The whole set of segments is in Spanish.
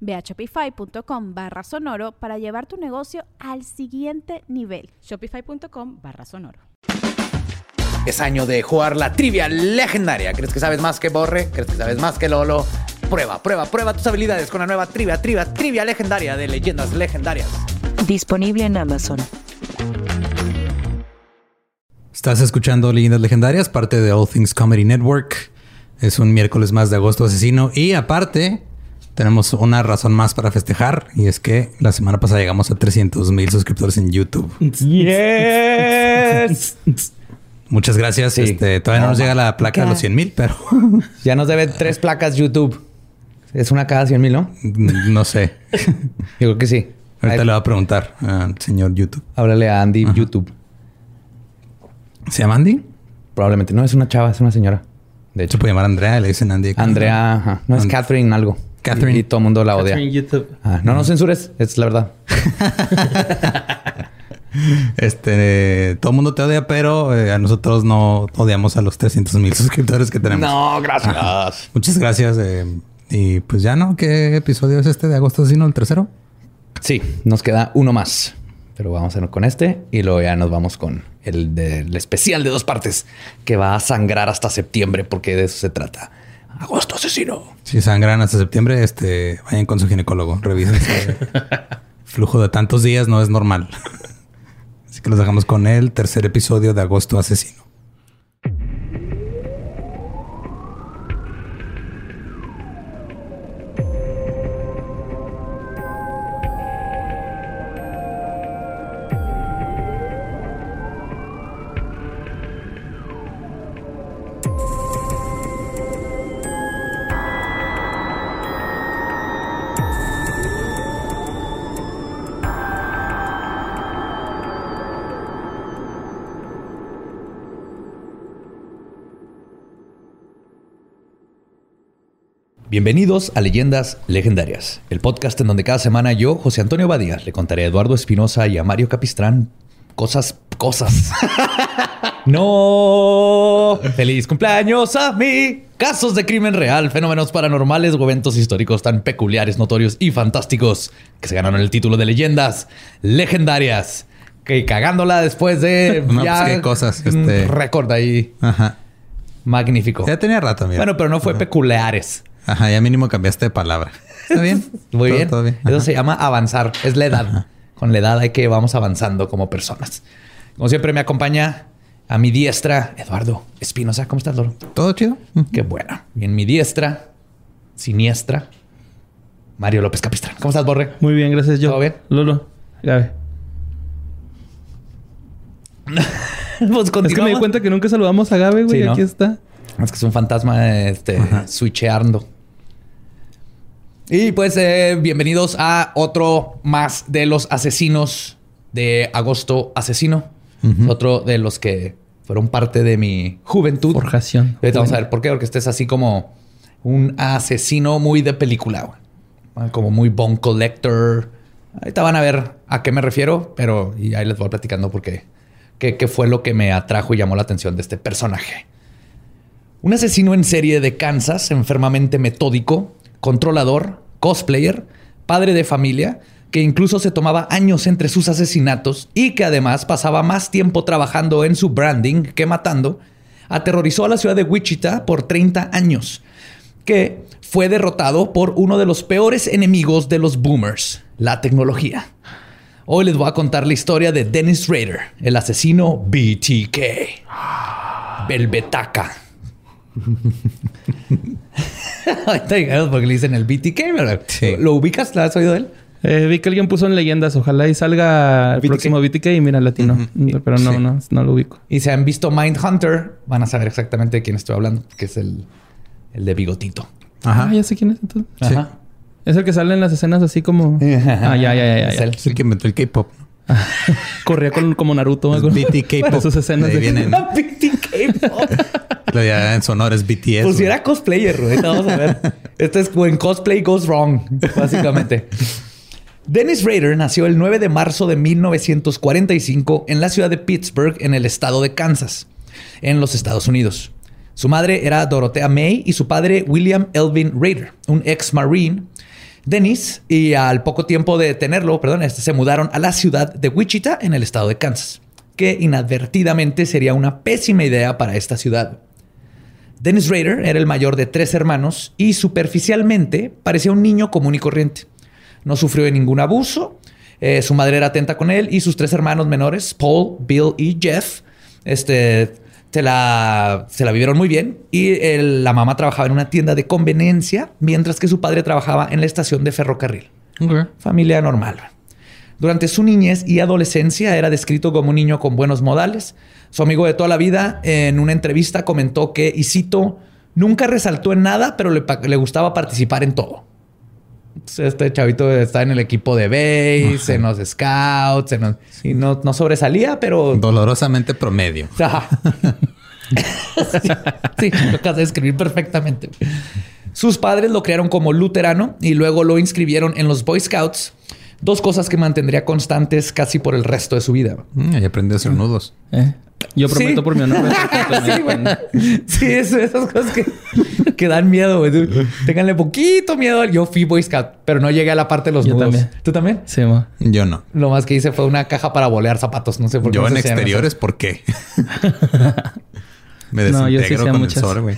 Ve a shopify.com barra sonoro para llevar tu negocio al siguiente nivel. Shopify.com barra sonoro. Es año de jugar la trivia legendaria. ¿Crees que sabes más que Borre? ¿Crees que sabes más que Lolo? Prueba, prueba, prueba tus habilidades con la nueva trivia, trivia, trivia legendaria de leyendas legendarias. Disponible en Amazon. Estás escuchando Leyendas Legendarias, parte de All Things Comedy Network. Es un miércoles más de agosto asesino y aparte tenemos una razón más para festejar y es que la semana pasada llegamos a 300 mil suscriptores en YouTube. Yes. Muchas gracias. Este, todavía no, nos llega la placa de los 100 mil, pero ya nos debe tres placas YouTube. Es una cada 100 mil, ¿no? No sé. Yo creo que sí. Ahorita le voy a preguntar al señor YouTube. Háblale a Andy YouTube. ¿Se llama Andy? Probablemente no es una chava, es una señora. De hecho, puede llamar a Andrea, le dicen Andy. Andrea, ajá. no es Catherine algo. Catherine. Y, todo el mundo la odia. YouTube. Ah, no, no censures, es la verdad. este, todo el mundo te odia, pero eh, a nosotros no odiamos a los 300 mil suscriptores que tenemos. No, gracias. Muchas gracias. Eh, y pues ya no, ¿qué episodio es este de agosto sino el tercero? Sí, nos queda uno más. Pero vamos a ir con este y luego ya nos vamos con el del especial de dos partes que va a sangrar hasta septiembre porque de eso se trata. Agosto asesino. Si sangran hasta septiembre, este, vayan con su ginecólogo, revisen. flujo de tantos días no es normal. Así que los dejamos con el tercer episodio de Agosto Asesino. Bienvenidos a Leyendas Legendarias, el podcast en donde cada semana yo, José Antonio Badía, le contaré a Eduardo Espinosa y a Mario Capistrán cosas, cosas. no. Feliz cumpleaños a mí. Casos de crimen real, fenómenos paranormales o eventos históricos tan peculiares, notorios y fantásticos que se ganaron el título de Leyendas Legendarias. Que cagándola después de no, ya pues qué cosas. Este... récord ahí. Ajá. Magnífico. Ya tenía rato, mira. Bueno, pero no fue peculiares. Ajá, ya mínimo cambiaste de palabra. ¿Está bien? Muy bien. Eso se llama avanzar. Es la edad. Con la edad hay que vamos avanzando como personas. Como siempre me acompaña a mi diestra Eduardo Espinosa. ¿Cómo estás, Loro? Todo chido. Qué bueno. Y en mi diestra, siniestra, Mario López Capistrán. ¿Cómo estás, Borre? Muy bien, gracias. Yo. ¿Todo bien? Lolo, Gabe. pues es que me di cuenta que nunca saludamos a Gabe, güey. Aquí está. Es que es un fantasma este, switcheando. Y pues eh, bienvenidos a otro más de los asesinos de Agosto Asesino. Otro de los que fueron parte de mi juventud. Forjación. Ahorita vamos a ver por qué. Porque este es así como un asesino muy de película. Como muy bone collector. Ahorita van a ver a qué me refiero. Pero y ahí les voy platicando por qué. Qué fue lo que me atrajo y llamó la atención de este personaje. Un asesino en serie de Kansas, enfermamente metódico, controlador, cosplayer, padre de familia, que incluso se tomaba años entre sus asesinatos y que además pasaba más tiempo trabajando en su branding que matando, aterrorizó a la ciudad de Wichita por 30 años, que fue derrotado por uno de los peores enemigos de los boomers, la tecnología. Hoy les voy a contar la historia de Dennis Rader, el asesino BTK. El Betaca. Ahorita llegamos porque le dicen el BTK, ¿verdad? Sí. ¿Lo ubicas? ¿Lo has oído de él? Eh, vi que alguien puso en leyendas. Ojalá y salga el BTK. próximo BTK y mira latino. Pero no, Sí. no, no lo ubico. Y si han visto Mindhunter, van a saber exactamente de quién estoy hablando, que es el, el de bigotito. Ah, Ajá. ya sé quién es entonces. Sí. Ajá. Es el que sale en las escenas así como... ah, ya, ya, ya, ya. Es ya. él. Es el que inventó el K-pop. Corría con, como Naruto. Es algo. BT K-pop. Sus escenas De vienen. BTK. po. Ya en sonoro es BTS. Pues si era cosplayer, güey. Ahorita Vamos a ver. Esto es when cosplay goes wrong, básicamente. Dennis Rader nació el 9 de marzo de 1945 en la ciudad de Pittsburgh, en el estado de Kansas, en los Estados Unidos. Su madre era Dorothea May y su padre William Elvin Rader, un ex marine. Dennis, y al poco tiempo de tenerlo, perdón, este, se mudaron a la ciudad de Wichita, en el estado de Kansas, que inadvertidamente sería una pésima idea para esta ciudad. Dennis Rader era el mayor de tres hermanos y superficialmente parecía un niño común y corriente. No sufrió de ningún abuso. eh, su madre era atenta con él y sus tres hermanos menores, Paul, Bill y Jeff, este, se, la, se la vivieron muy bien. Y el- la mamá trabajaba en una tienda de conveniencia, mientras que su padre trabajaba en la estación de ferrocarril. Familia normal. Durante su niñez y adolescencia era descrito como un niño con buenos modales. Su amigo de toda la vida en una entrevista comentó que, y cito, nunca resaltó en nada, pero le, gustaba participar en todo. Entonces, Este chavito está en el equipo de base, en los scouts, en los- y no, no sobresalía, pero... Dolorosamente promedio. Ajá. sí, sí, lo acabas de escribir perfectamente. Sus padres lo crearon como luterano y luego lo inscribieron en los Boy Scouts. Dos cosas que mantendría constantes casi por el resto de su vida. Mm, ahí aprendí a hacer nudos. Eh, Yo prometo Sí. por mi honor. sí, güey. Sí, es- esas cosas que, que dan miedo, güey. Ténganle poquito miedo. Yo fui Boy Scout, pero no llegué a la parte de los Yo nudos. también. ¿Tú también? Sí, ma. Yo no. Lo más que hice fue una caja para bolear zapatos. No sé por qué. Yo no en exteriores, ¿por qué? Me No, yo sí desintegro con muchas. el sol, güey.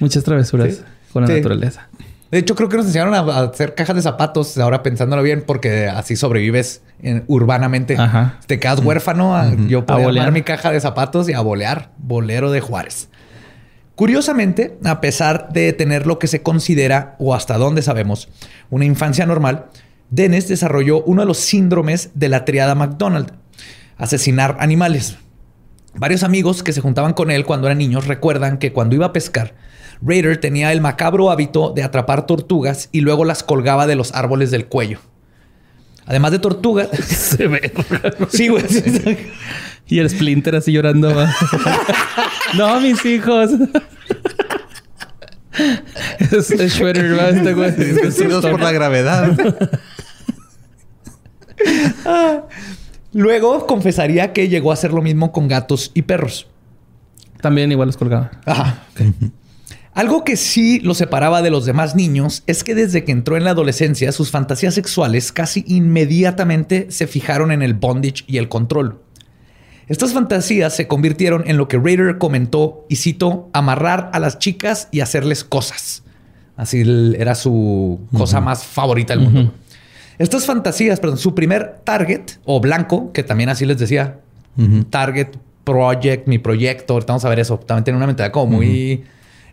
Muchas travesuras Sí. con la Sí. naturaleza. De hecho, creo que nos enseñaron a, hacer cajas de zapatos. Ahora pensándolo bien, porque así sobrevives en- urbanamente. Ajá. Te quedas huérfano. a- Yo bolear. armar mi caja de zapatos y a bolear. Bolero de Juárez. Curiosamente, a pesar de tener lo que se considera, o hasta donde sabemos, una infancia normal, Dennis desarrolló uno de los síndromes de la triada McDonald, asesinar animales. Varios amigos que se juntaban con él cuando eran niños recuerdan que cuando iba a pescar, Raider tenía el macabro hábito de atrapar tortugas y luego las colgaba de los árboles del cuello. Además de tortugas... Se ve. sí, güey. Y el Splinter así llorando. no, mis hijos. es, es Shredder, va, este güey. Vencidos por la gravedad. Luego confesaría que llegó a hacer lo mismo con gatos y perros. También igual los colgaba. Ajá. Algo que sí lo separaba de los demás niños es que desde que entró en la adolescencia, sus fantasías sexuales casi inmediatamente se fijaron en el bondage y el control. Estas fantasías se convirtieron en lo que Raider comentó, y cito, amarrar a las chicas y hacerles cosas. Así era su cosa más favorita del mundo. Estas fantasías, perdón, su primer target o blanco, que también así les decía, target, project, mi proyecto, ahorita vamos a ver eso. También tiene una mentalidad como muy,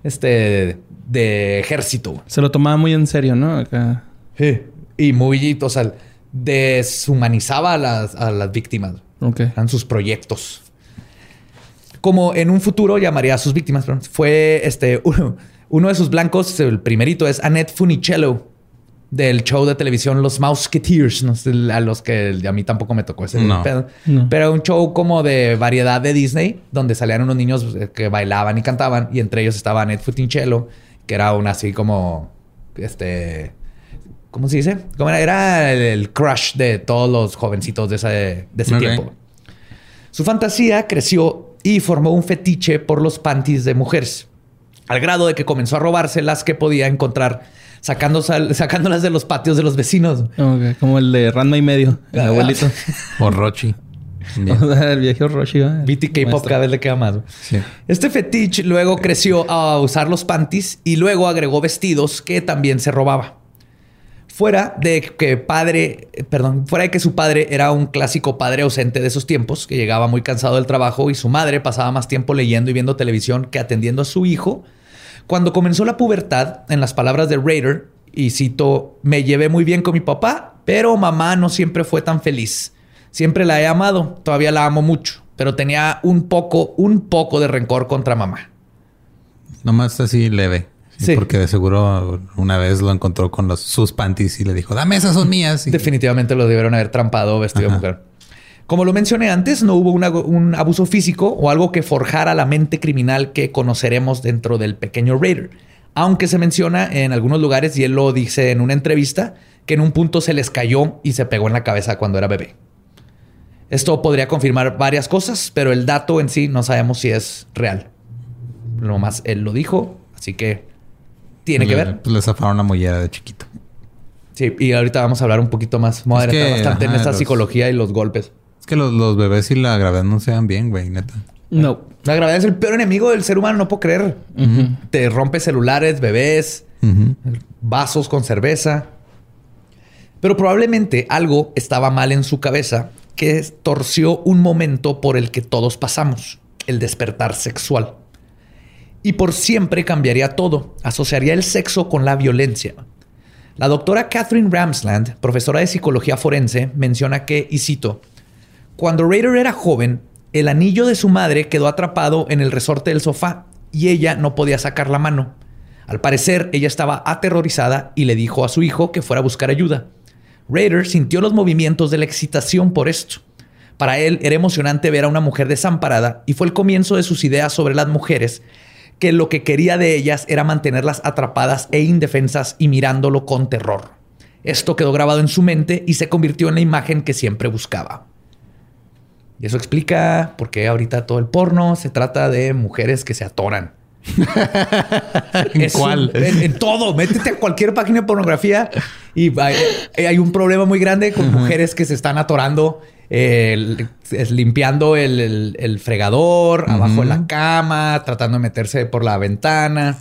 este, de ejército. Se lo tomaba muy en serio, ¿no? Acá. Y muy, o sea, deshumanizaba a las, a las víctimas. Ok. Eran sus proyectos. Como en un futuro llamaría a sus víctimas. perdón. Fue este uno, uno de sus blancos, el primerito es Annette Funicello del show de televisión Los Mouseketeers, no a los que a mí tampoco me tocó ese No. pedo. No. Pero un show como de variedad de Disney, donde salían unos niños eh, que bailaban y cantaban, y entre ellos estaba Annette Funicello, que era una así como este. ¿Cómo se dice? ¿Cómo era? Era el, el crush de todos los jovencitos de ese, de ese tiempo. Su fantasía creció y formó un fetiche por los panties de mujeres, al grado de que comenzó a robarse las que podía encontrar, sacándose- sacándolas de los patios de los vecinos. Como el de Ranma y medio, el Ah. abuelito. O Rochi. El viejo Roshi, ¿va? BTK Pop cada vez le queda más. Sí. Este fetiche luego creció a usar los panties y luego agregó vestidos que también se robaba. Fuera de que padre, perdón, fuera de que su padre era un clásico padre ausente de esos tiempos, que llegaba muy cansado del trabajo y su madre pasaba más tiempo leyendo y viendo televisión que atendiendo a su hijo. Cuando comenzó la pubertad, en las palabras de Raider, y cito, me llevé muy bien con mi papá, pero mamá no siempre fue tan feliz. Siempre la he amado, todavía la amo mucho, pero tenía un poco, un poco de rencor contra mamá. Nomás así leve. Sí, Sí. Porque de seguro una vez lo encontró con los, sus panties y le dijo, dame esas son mías. Y- Definitivamente lo debieron haber trampado vestido de mujer. Como lo mencioné antes, no hubo una- un abuso físico o algo que forjara la mente criminal que conoceremos dentro del pequeño Raider. Aunque se menciona en algunos lugares, y él lo dice en una entrevista, que en un punto se les cayó y se pegó en la cabeza cuando era bebé. Esto podría confirmar varias cosas, pero el dato en sí no sabemos si es real. Nomás él lo dijo, así que tiene que ver. Pues le zafaron la mollera de chiquito. Sí, y ahorita vamos a hablar un poquito más. Vamos a Es que, adentrar bastante en esta los- psicología y los golpes. Es que los, los bebés y la gravedad no se dan bien, güey, neta. No. La gravedad es el peor enemigo del ser humano, no puedo creer. Te rompe celulares, bebés, vasos con cerveza. Pero probablemente algo estaba mal en su cabeza que torció un momento por el que todos pasamos, el despertar sexual. Y por siempre cambiaría todo, asociaría el sexo con la violencia. La doctora Catherine Ramsland, profesora de psicología forense, menciona que, y cito, cuando Raider era joven, el anillo de su madre quedó atrapado en el resorte del sofá y ella no podía sacar la mano. Al parecer, ella estaba aterrorizada y le dijo a su hijo que fuera a buscar ayuda. Raider sintió los movimientos de la excitación por esto. Para él era emocionante ver a una mujer desamparada y fue el comienzo de sus ideas sobre las mujeres, que lo que quería de ellas era mantenerlas atrapadas e indefensas y mirándolo con terror. Esto quedó grabado en su mente y se convirtió en la imagen que siempre buscaba. Y eso explica por qué ahorita todo el porno se trata de mujeres que se atoran. ¿En un- cuál? en, en todo. Métete a cualquier página de pornografía y hay, hay un problema muy grande con mujeres que se están atorando, eh, el- es limpiando el, el- el fregador, abajo de la cama, tratando de meterse por la ventana.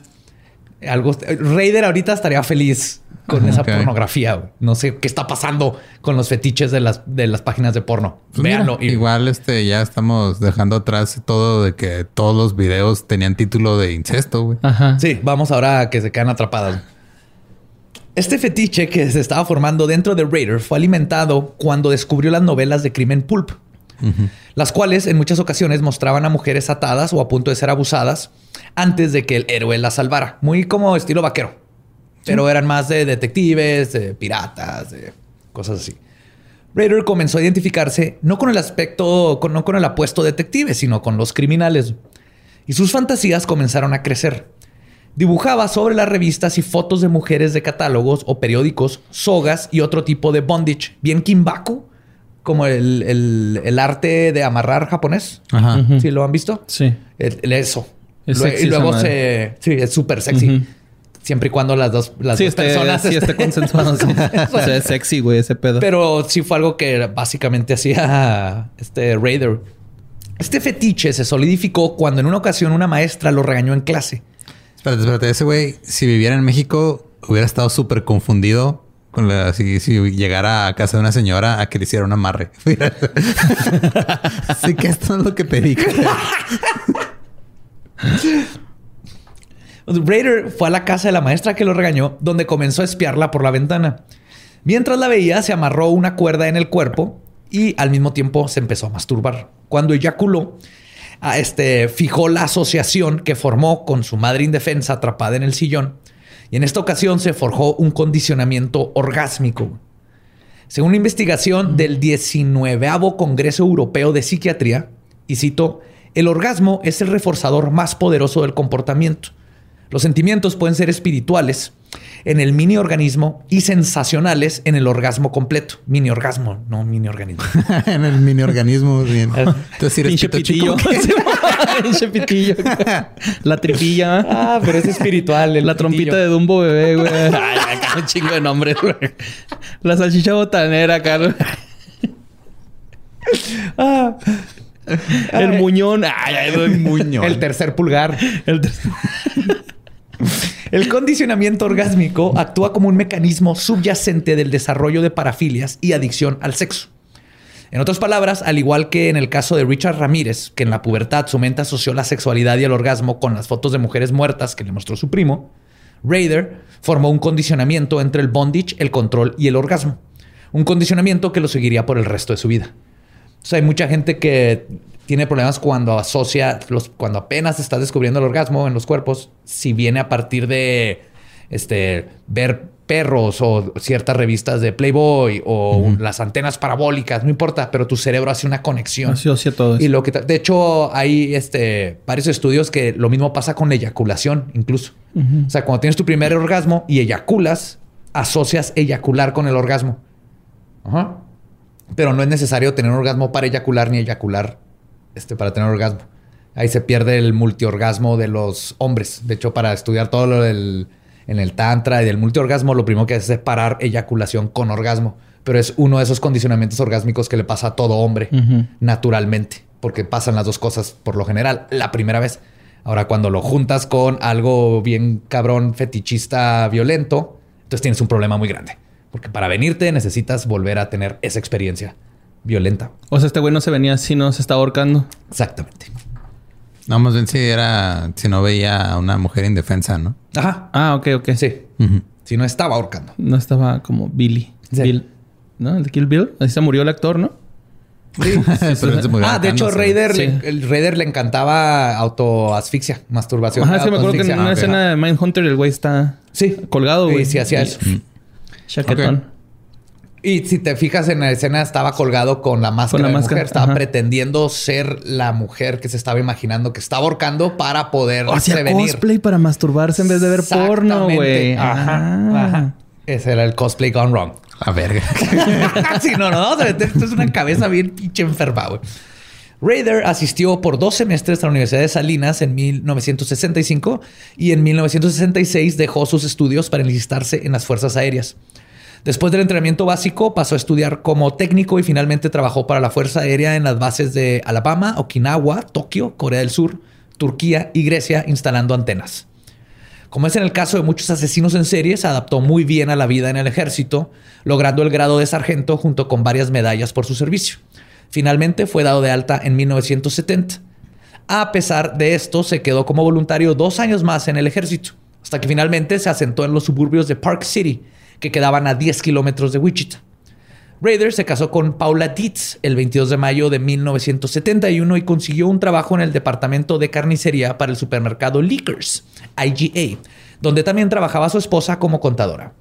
Algo. Raider ahorita estaría feliz con esa pornografía. güey. No sé qué está pasando con los fetiches de las, de las páginas de porno. Pues mira, Véanlo. y- Igual este ya estamos dejando atrás todo de que todos los videos tenían título de incesto, güey. Ajá. Sí, vamos ahora a que se quedan atrapadas. Este fetiche que se estaba formando dentro de Raider fue alimentado cuando descubrió las novelas de crimen pulp, las cuales en muchas ocasiones mostraban a mujeres atadas o a punto de ser abusadas antes de que el héroe las salvara, muy como estilo vaquero, pero eran más de detectives, de piratas, de cosas así. Raider comenzó a identificarse no con el aspecto, con- no con el apuesto detective, sino con los criminales. Y sus fantasías comenzaron a crecer. Dibujaba sobre las revistas y fotos de mujeres de catálogos o periódicos, sogas y otro tipo de bondage, bien kimbaku, como el, el- el arte de amarrar japonés. Ajá. Ujú. ¿Sí lo han visto? Sí. El- el eso. Es Lue- sexy y luego se... Sí, es súper sexy. Siempre y cuando las dos, las sí, dos este, personas... sí, estén- esté consensuado. sí. o sea, es sexy, güey, ese pedo. Pero sí fue algo que básicamente hacía este Raider. Este fetiche se solidificó cuando en una ocasión una maestra lo regañó en clase. Espérate, espérate. Ese güey, si viviera en México, hubiera estado súper confundido con si, llegara a casa de una señora a que le hiciera un amarre. Así que esto es lo que pedí. Raider fue a la casa de la maestra que lo regañó, donde comenzó a espiarla por la ventana. Mientras la veía, se amarró una cuerda en el cuerpo y al mismo tiempo se empezó a masturbar. Cuando eyaculó, este, fijó la asociación que formó con su madre indefensa atrapada en el sillón. Y en esta ocasión se forjó un condicionamiento orgásmico. Según una investigación del 19 Congreso Europeo de Psiquiatría, y cito, el orgasmo es el reforzador más poderoso del comportamiento. Los sentimientos pueden ser espirituales en el mini organismo y sensacionales en el orgasmo completo. Mini orgasmo, no mini organismo. en el mini organismo. Bien. Entonces, si eres Pinche pito chico. Pinche pitillo. La tripilla. Ah, pero es espiritual. el La trompita de Dumbo bebé, güey. Ay, acá un chingo de nombres, güey. La salchicha botanera, Carlos. Ah. El muñón. Ay, ay, el muñón. El tercer pulgar. El- El condicionamiento orgásmico actúa como un mecanismo subyacente del desarrollo de parafilias y adicción al sexo. En otras palabras, al igual que en el caso de Richard Ramírez, que en la pubertad su mente asoció la sexualidad y el orgasmo con las fotos de mujeres muertas que le mostró su primo, Raider formó un condicionamiento entre el bondage, el control y el orgasmo. Un condicionamiento que lo seguiría por el resto de su vida. O sea, hay mucha gente que tiene problemas cuando asocia, los, cuando apenas está descubriendo el orgasmo en los cuerpos, si viene a partir de este, ver perros o ciertas revistas de Playboy o las antenas parabólicas, no importa, pero tu cerebro hace una conexión. Asocia todo eso. Y lo que de hecho hay este varios estudios que lo mismo pasa con la eyaculación incluso. O sea, cuando tienes tu primer orgasmo y eyaculas, asocias eyacular con el orgasmo. Ajá. Pero no es necesario tener un orgasmo para eyacular ni eyacular este, para tener orgasmo. Ahí se pierde el multiorgasmo de los hombres. De hecho, para estudiar todo lo del en el tantra y del multiorgasmo, lo primero que hace es separar eyaculación con orgasmo. Pero es uno de esos condicionamientos orgásmicos que le pasa a todo hombre naturalmente, porque pasan las dos cosas por lo general la primera vez. Ahora, cuando lo juntas con algo bien cabrón, fetichista, violento, entonces tienes un problema muy grande. Porque para venirte necesitas volver a tener esa experiencia violenta. O sea, este güey no se venía así, no se estaba ahorcando. Exactamente. No, más bien si era, si no veía a una mujer indefensa, ¿no? Ajá. Ah, ok, ok. Sí. Si no estaba ahorcando. No estaba como Billy. Sí. Bill. ¿No? El de Kill Bill. Así se murió el actor, ¿no? Pero él se murió Ah, de hecho. Raider, Sí. le- el Raider le encantaba autoasfixia, masturbación. Ajá, sí, me acuerdo que en una Ah, escena de Mindhunter el güey está Sí. colgado, güey. Sí, sí, hacía eso. Chaquetón. Y si te fijas en la escena, estaba colgado con la máscara Con la de máscara, mujer. Estaba ajá. pretendiendo ser la mujer que se estaba imaginando que estaba ahorcando para poder O hacía prevenir. cosplay para masturbarse en vez de ver porno, güey. Ajá, Ah. ajá. Ese era el cosplay gone wrong. La verga. sí, no, no, a. Esto es una cabeza bien pinche enferma, güey. Raider asistió por dos semestres a la Universidad de Salinas en 1965 y en 1966 dejó sus estudios para enlistarse en las Fuerzas Aéreas. Después del entrenamiento básico, pasó a estudiar como técnico y finalmente trabajó para la Fuerza Aérea en las bases de Alabama, Okinawa, Tokio, Corea del Sur, Turquía y Grecia, instalando antenas. Como es en el caso de muchos asesinos en serie, se adaptó muy bien a la vida en el ejército, logrando el grado de sargento junto con varias medallas por su servicio. Finalmente fue dado de alta en 1970. A pesar de esto, se quedó como voluntario dos años más en el ejército, hasta que finalmente se asentó en los suburbios de Park City, que quedaban a 10 kilómetros de Wichita. Raider se casó con Paula Dietz el 22 de mayo de 1971 y consiguió un trabajo en el departamento de carnicería para el supermercado Liquors, IGA, donde también trabajaba su esposa como contadora.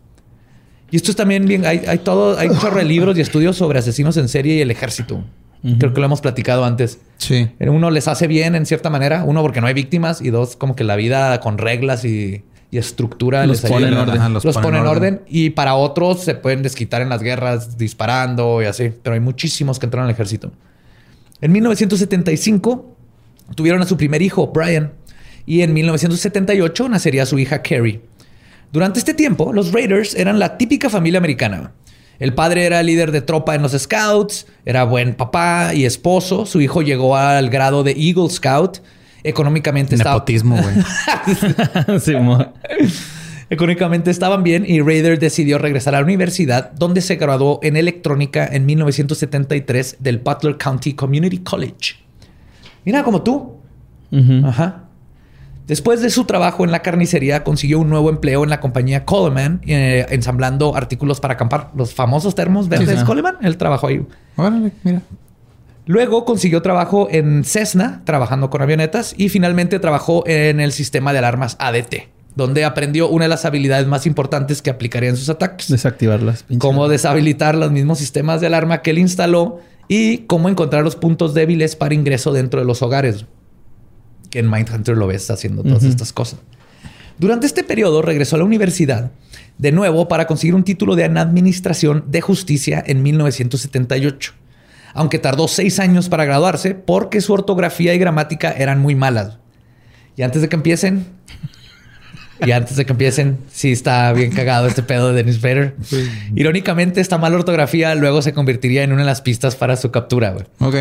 Y esto es también bien, hay, hay todo, hay un chorro de libros y estudios sobre asesinos en serie y el ejército. Creo que lo hemos platicado antes. Sí. Uno les hace bien en cierta manera, uno porque no hay víctimas y dos como que la vida con reglas y, y estructura Los les pone en orden. Ajá, Los, pone en orden. Y para otros se pueden desquitar en las guerras disparando y así. Pero hay muchísimos que entraron al ejército. En 1975 tuvieron a su primer hijo, Brian. Y en 1978 nacería su hija, Carrie. Durante este tiempo, los Raiders eran la típica familia americana. El padre era líder de tropa en los Scouts, era buen papá y esposo. Su hijo llegó al grado de Eagle Scout. Económicamente estaba... Nepotismo, güey. Sí, Económicamente estaban bien y Raider decidió regresar a la universidad, donde se graduó en electrónica en 1973 del Butler County Community College. Mira, como tú. Ajá. Después de su trabajo en la carnicería, consiguió un nuevo empleo en la compañía Coleman, eh, ensamblando artículos para acampar. Los famosos termos verdes sí. Coleman. Él trabajó ahí. Órale, mira. Luego consiguió trabajo en Cessna, trabajando con avionetas, y finalmente trabajó en el sistema de alarmas ADT, donde aprendió una de las habilidades más importantes que aplicaría en sus ataques. Desactivarlas. Cómo deshabilitar los mismos sistemas de alarma que él instaló y cómo encontrar los puntos débiles para ingreso dentro de los hogares. Que en Mindhunter lo ves haciendo todas estas cosas. Durante este periodo regresó a la universidad de nuevo para conseguir un título de Administración de Justicia en 1978. Aunque tardó seis años para graduarse porque su ortografía y gramática eran muy malas. Y antes de que empiecen, y antes de que empiecen, sí está bien cagado este pedo de Dennis Bader. Irónicamente, esta mala ortografía luego se convertiría en una de las pistas para su captura. güey. Ok.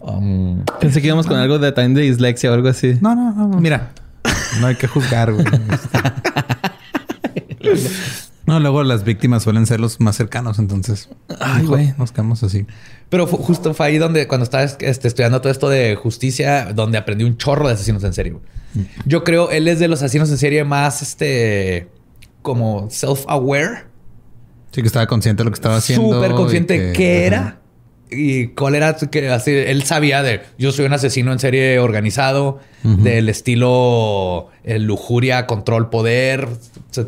Um, Pensé que íbamos con algo de también de dislexia o algo así. No, no, no. Mira. No hay que juzgar, güey. No, luego las víctimas suelen ser los más cercanos, entonces Ay, güey. nos quedamos así. Pero justo fue ahí donde, cuando estaba este, estudiando todo esto de justicia, donde aprendí un chorro de asesinos en serie. güey. Yo creo él es de los asesinos en serie más, este, como self-aware. Sí, que estaba consciente de lo que estaba haciendo. Súper consciente y de que- qué ajá. Y cuál era. Que, así, él sabía de yo soy un asesino en serie organizado, del estilo eh, lujuria, control, poder.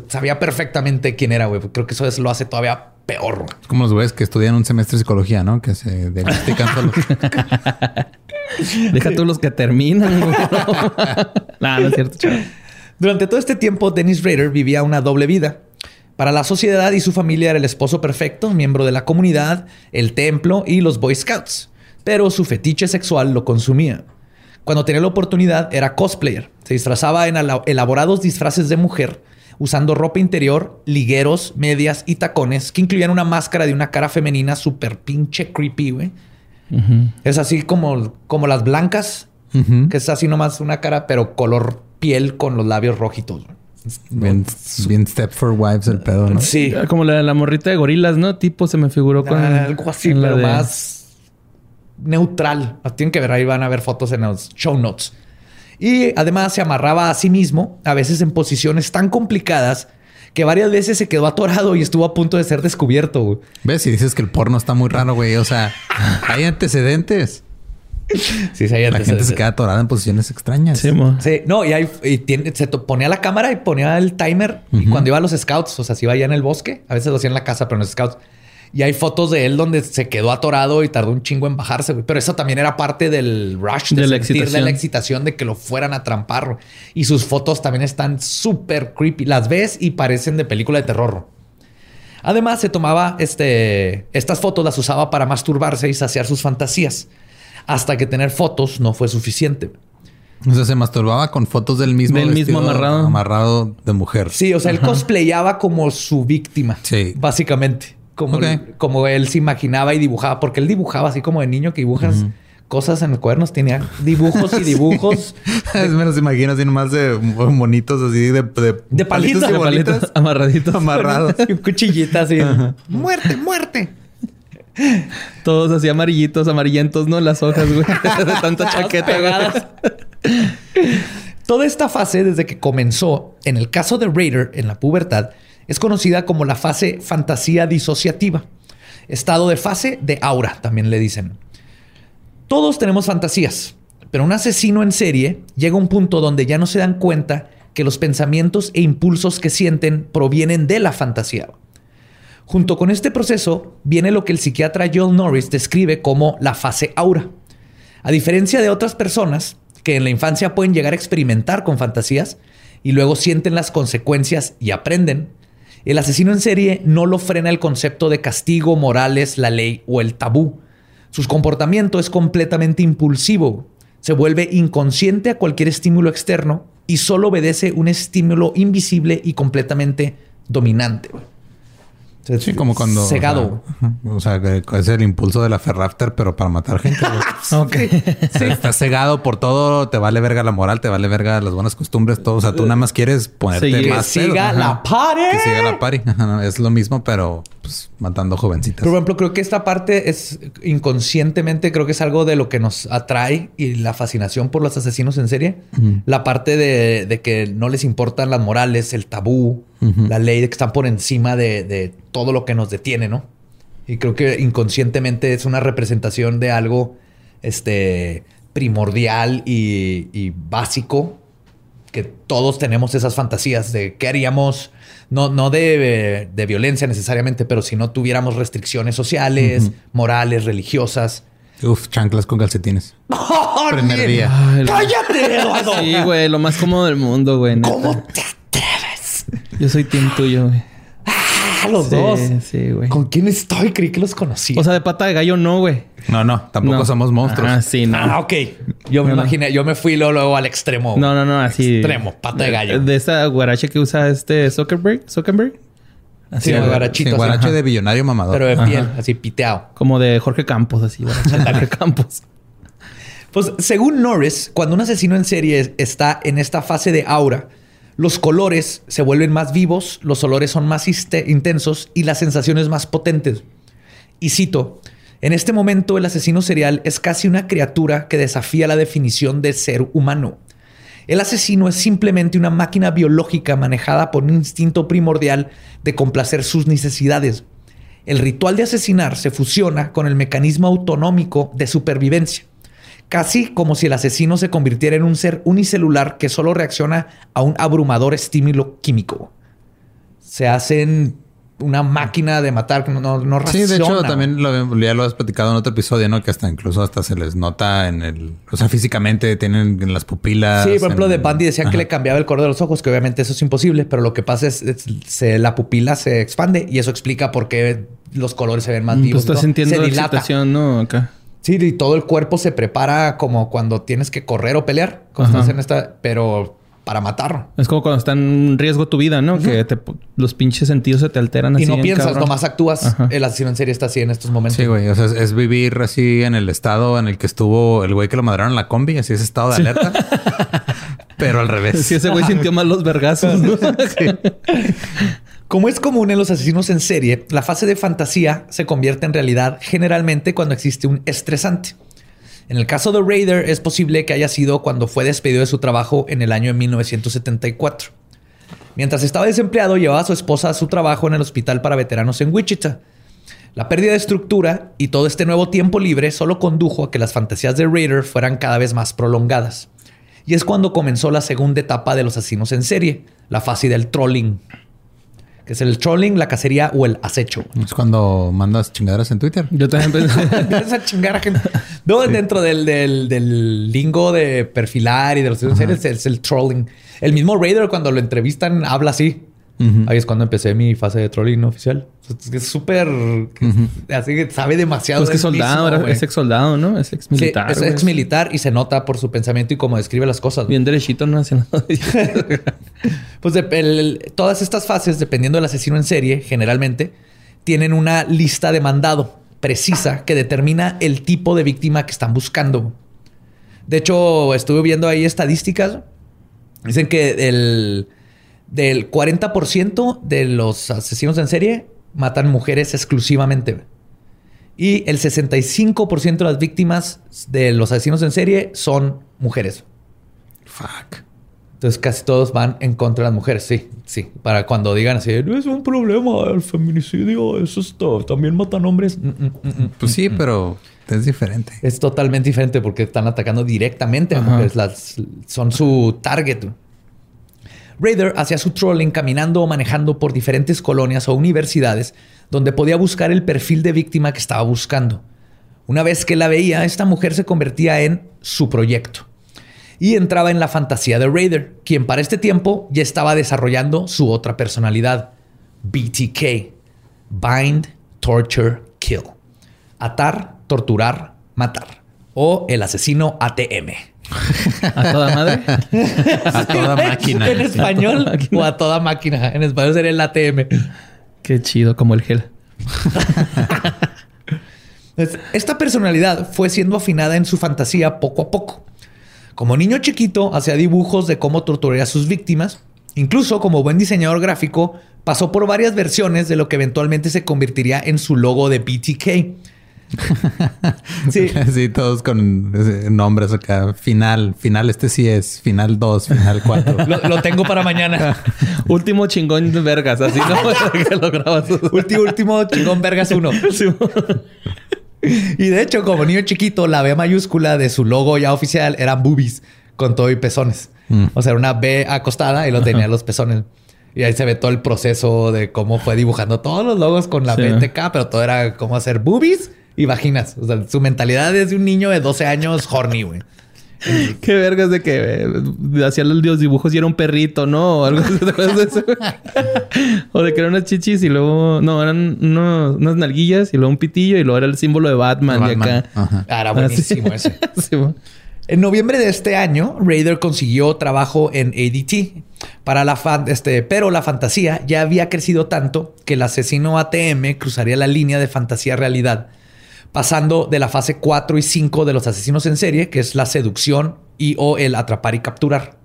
Sabía perfectamente quién era, güey. Creo que eso es- lo hace todavía peor. güey. Es como los güeyes que estudian un semestre de psicología, ¿no? Que se diagnostican solos. Deja tú los que terminan, güey. nah, no es cierto, chaval. Durante todo este tiempo, Dennis Rader vivía una doble vida. Para la sociedad y su familia era el esposo perfecto, miembro de la comunidad, el templo y los Boy Scouts. Pero su fetiche sexual lo consumía. Cuando tenía la oportunidad, era cosplayer. Se disfrazaba en elaborados disfraces de mujer, usando ropa interior, ligueros, medias y tacones que incluían una máscara de una cara femenina súper pinche creepy, güey. Es así como, como las blancas, que es así nomás una cara, pero color piel con los labios rojitos. güey. Bien, bien Step for Wives el pedo, ¿no? Sí. Como la, la morrita de gorilas, ¿no? Tipo se me figuró con... Ah, algo así, pero de- más neutral. Tienen que ver, ahí van a ver fotos en los show notes. Y además se amarraba a sí mismo, a veces en posiciones tan complicadas que varias veces se quedó atorado y estuvo a punto de ser descubierto. güey. ¿Ves? Si dices que el porno está muy raro, güey. O sea, hay antecedentes. Sí, sí, La gente se queda atorada en posiciones extrañas. Sí, mo. Sí, no, y, hay, y tiene- se ponía la cámara y ponía el timer y cuando iba a los scouts, o sea, si iba allá en el bosque, a veces lo hacía en la casa, pero en los scouts. Y hay fotos de él donde se quedó atorado y tardó un chingo en bajarse, güey. Pero eso también era parte del rush de, De la de excitación. la excitación de que lo fueran a trampar. Y sus fotos también están súper creepy. Las ves y parecen de película de terror. Además, se tomaba este, estas fotos, las usaba para masturbarse y saciar sus fantasías. Hasta que tener fotos no fue suficiente. O sea, se masturbaba con fotos del mismo Del mismo amarrado. amarrado de mujer. Sí, o sea, él cosplayaba como su víctima. Sí. Básicamente. Como, Ok. como él se imonaba y dibujaba, porque él dibujaba así como de niño que dibujas cosas en los cuadernos. Tenía dibujos y dibujos. me los imagino así nomás de monitos así de... De, De palitos, y de bolitas Palitos amarraditos. amarrados. y un cuchillita así. muerte, muerte. Todos así amarillitos, amarillentos, ¿no? Las hojas, güey. de tanta chaqueta. Toda esta fase, desde que comenzó, en el caso de Raider, en la pubertad, es conocida como la fase fantasía disociativa. Estado de fase de aura, también le dicen. Todos tenemos fantasías, pero un asesino en serie llega a un punto donde ya no se dan cuenta que los pensamientos e impulsos que sienten provienen de la fantasía. Junto con este proceso viene lo que el psiquiatra Joel Norris describe como la fase aura. A diferencia de otras personas que en la infancia pueden llegar a experimentar con fantasías y luego sienten las consecuencias y aprenden, el asesino en serie no lo frena el concepto de castigo, morales, la ley o el tabú. Su comportamiento es completamente impulsivo. Se vuelve inconsciente a cualquier estímulo externo y solo obedece un estímulo invisible y completamente dominante. Sí, como cuando... Cegado. O sea, o sea, es el impulso de la Ferrafter, pero para matar gente. güey. Ok. Estás cegado por todo, te vale verga la moral, te vale verga las buenas costumbres, todo. O sea, tú nada más quieres ponerte Seguir. más Que siga la party. Que siga la party. Ajá, es lo mismo, pero pues matando jovencitas. Por ejemplo, creo que esta parte es inconscientemente, creo que es algo de lo que nos atrae y la fascinación por los asesinos en serie. La parte de, de que no les importan las morales, el tabú, la ley de que están por encima de, de todo lo que nos detiene, ¿no? Y creo que inconscientemente es una representación de algo este, primordial y, y básico que todos tenemos esas fantasías de qué haríamos, no, no de, de violencia necesariamente, pero si no tuviéramos restricciones sociales, morales, religiosas. Uf, chanclas con calcetines. Primer día. Ay, el- ¡Cállate, Eduardo! Sí, güey. Lo más cómodo del mundo, güey. ¿Cómo te atreves? Yo soy team tuyo, güey. Ah, los Sí, dos. sí, güey. ¿Con quién estoy? Creí que los conocí. O sea, de pata de gallo no, güey. No, no, tampoco No. somos monstruos. Ah, sí, no. ah, ok. Yo me No, no. imaginé, yo me fui luego, luego al extremo. No, no, no, así. Extremo, pata de gallo. De esa guarache que usa este Zuckerberg. Zuckerberg. Sí, güey. guarachito. Sí, así. guarache de billonario mamador. Pero de Ajá. piel, así piteado. Como de Jorge Campos, así, guarache Jorge Campos. Pues según Norris, cuando un asesino en serie está en esta fase de aura, los colores se vuelven más vivos, los olores son más intensos y las sensaciones más potentes. Y cito, en este momento el asesino serial es casi una criatura que desafía la definición de ser humano. El asesino es simplemente una máquina biológica manejada por un instinto primordial de complacer sus necesidades. El ritual de asesinar se fusiona con el mecanismo autonómico de supervivencia, casi como si el asesino se convirtiera en un ser unicelular que solo reacciona a un abrumador estímulo químico. Se hacen una máquina de matar que no, no, no Sí, de hecho, también lo, ya lo has platicado en otro episodio, ¿no? Que hasta incluso hasta se les nota en el... O sea, físicamente tienen en las pupilas... Sí, por ejemplo, en- de Bundy decían que le cambiaba el color de los ojos, que obviamente eso es imposible, pero lo que pasa es, es- se- la pupila se expande y eso explica por qué los colores se ven más Pues vivos. estás ¿no? sintiendo se dilata. excitación, ¿no? Acá. Sí, y todo el cuerpo se prepara como cuando tienes que correr o pelear, cuando Ajá. estás en esta, pero para matar. Es como cuando está en riesgo tu vida, ¿no? Que te- los pinches sentidos se te alteran así. Y no piensas, cabrón. nomás actúas. Ajá. El asesino en serie está así en estos momentos. Sí, güey. O sea, es, es vivir así en el estado en el que estuvo el güey que lo madrearon en la combi, así ese estado de alerta. Pero al revés. Sí, ese güey sintió más los vergazos, ¿no? Como es común en los asesinos en serie, la fase de fantasía se convierte en realidad generalmente cuando existe un estresante. En el caso de Raider es posible que haya sido cuando fue despedido de su trabajo en el año de 1974. Mientras estaba desempleado, llevaba a su esposa a su trabajo en el hospital para veteranos en Wichita. La pérdida de estructura y todo este nuevo tiempo libre solo condujo a que las fantasías de Raider fueran cada vez más prolongadas. Y es cuando comenzó la segunda etapa de los asesinos en serie, la fase del trolling que es el trolling, la cacería o el acecho. Es cuando mandas chingaderas en Twitter. Yo también pensé. Empiezas a chingar a gente. No, dentro del, del- del lingo de perfilar y de los series es el trolling. El mismo Raider cuando lo entrevistan habla así. Ahí es cuando empecé mi fase de trolling oficial. Es que es súper... Así que sabe demasiado. Pues que de él soldado, mismo, era- güey. es ex soldado, ¿no? Es ex Sí, militar. es ex militar y se nota por su pensamiento y cómo describe las cosas. Bien derechito, ¿no? Hacia la- Pues de- el- el- todas estas fases, dependiendo del asesino en serie, generalmente, tienen una lista de mandado precisa que determina el tipo de víctima que están buscando. De hecho, estuve viendo ahí estadísticas. Dicen que el, del 40% de los asesinos en serie matan mujeres exclusivamente. Y el 65% de las víctimas de los asesinos en serie son mujeres. Fuck. Entonces casi todos van en contra de las mujeres, sí, sí. Para cuando digan así, es un problema, el feminicidio, eso es todo, también matan hombres. Mm, mm, mm, mm. Pues sí, pero es diferente. Es totalmente diferente porque están atacando directamente a Ajá. mujeres, las, son su target. Raider hacía su trolling caminando o manejando por diferentes colonias o universidades donde podía buscar el perfil de víctima que estaba buscando. Una vez que la veía, esta mujer se convertía en su proyecto y entraba en la fantasía de Raider, quien para este tiempo ya estaba desarrollando su otra personalidad, BTK, Bind, Torture, Kill. Atar, torturar, matar. O el asesino ATM. A toda madre. A toda máquina. En español o a toda máquina. En español sería el ATM. Qué chido, como el gel. Esta personalidad fue siendo afinada en su fantasía poco a poco. Como niño chiquito, hacía dibujos de cómo torturaría a sus víctimas. Incluso como buen diseñador gráfico, pasó por varias versiones de lo que eventualmente se convertiría en su logo de BTK. Sí. Sí, todos con nombres acá. Final, final, este sí es. Final 2, final 4. Lo, lo tengo para mañana. Último chingón de vergas, así no que lo grabas. último, último chingón vergas uno. Y de hecho, como niño chiquito, la B mayúscula de su logo ya oficial eran boobies con todo y pezones. Mm. O sea, era una B acostada y lo tenía los pezones. Y ahí se ve todo el proceso de cómo fue dibujando todos los logos con la Sí. BTK, pero todo era cómo hacer boobies y vaginas. O sea, su mentalidad es de un niño de 12 años horny, güey. Qué vergas de que eh, hacía los dibujos y era un perrito, ¿no? O algo así. ¿te acuerdas de eso? o de que eran unas chichis y luego... No, eran unos- unas nalguillas y luego un pitillo y luego era el símbolo de Batman, de acá. Ajá. Ah, Era Ah, buenísimo sí. ese. Sí, mo. En noviembre de este año, Raider consiguió trabajo en ADT. Para la fan- este, pero la fantasía ya había crecido tanto que el asesino ATM cruzaría la línea de fantasía realidad. Pasando de la fase 4 y 5 de los asesinos en serie, que es la seducción y o el atrapar y capturar.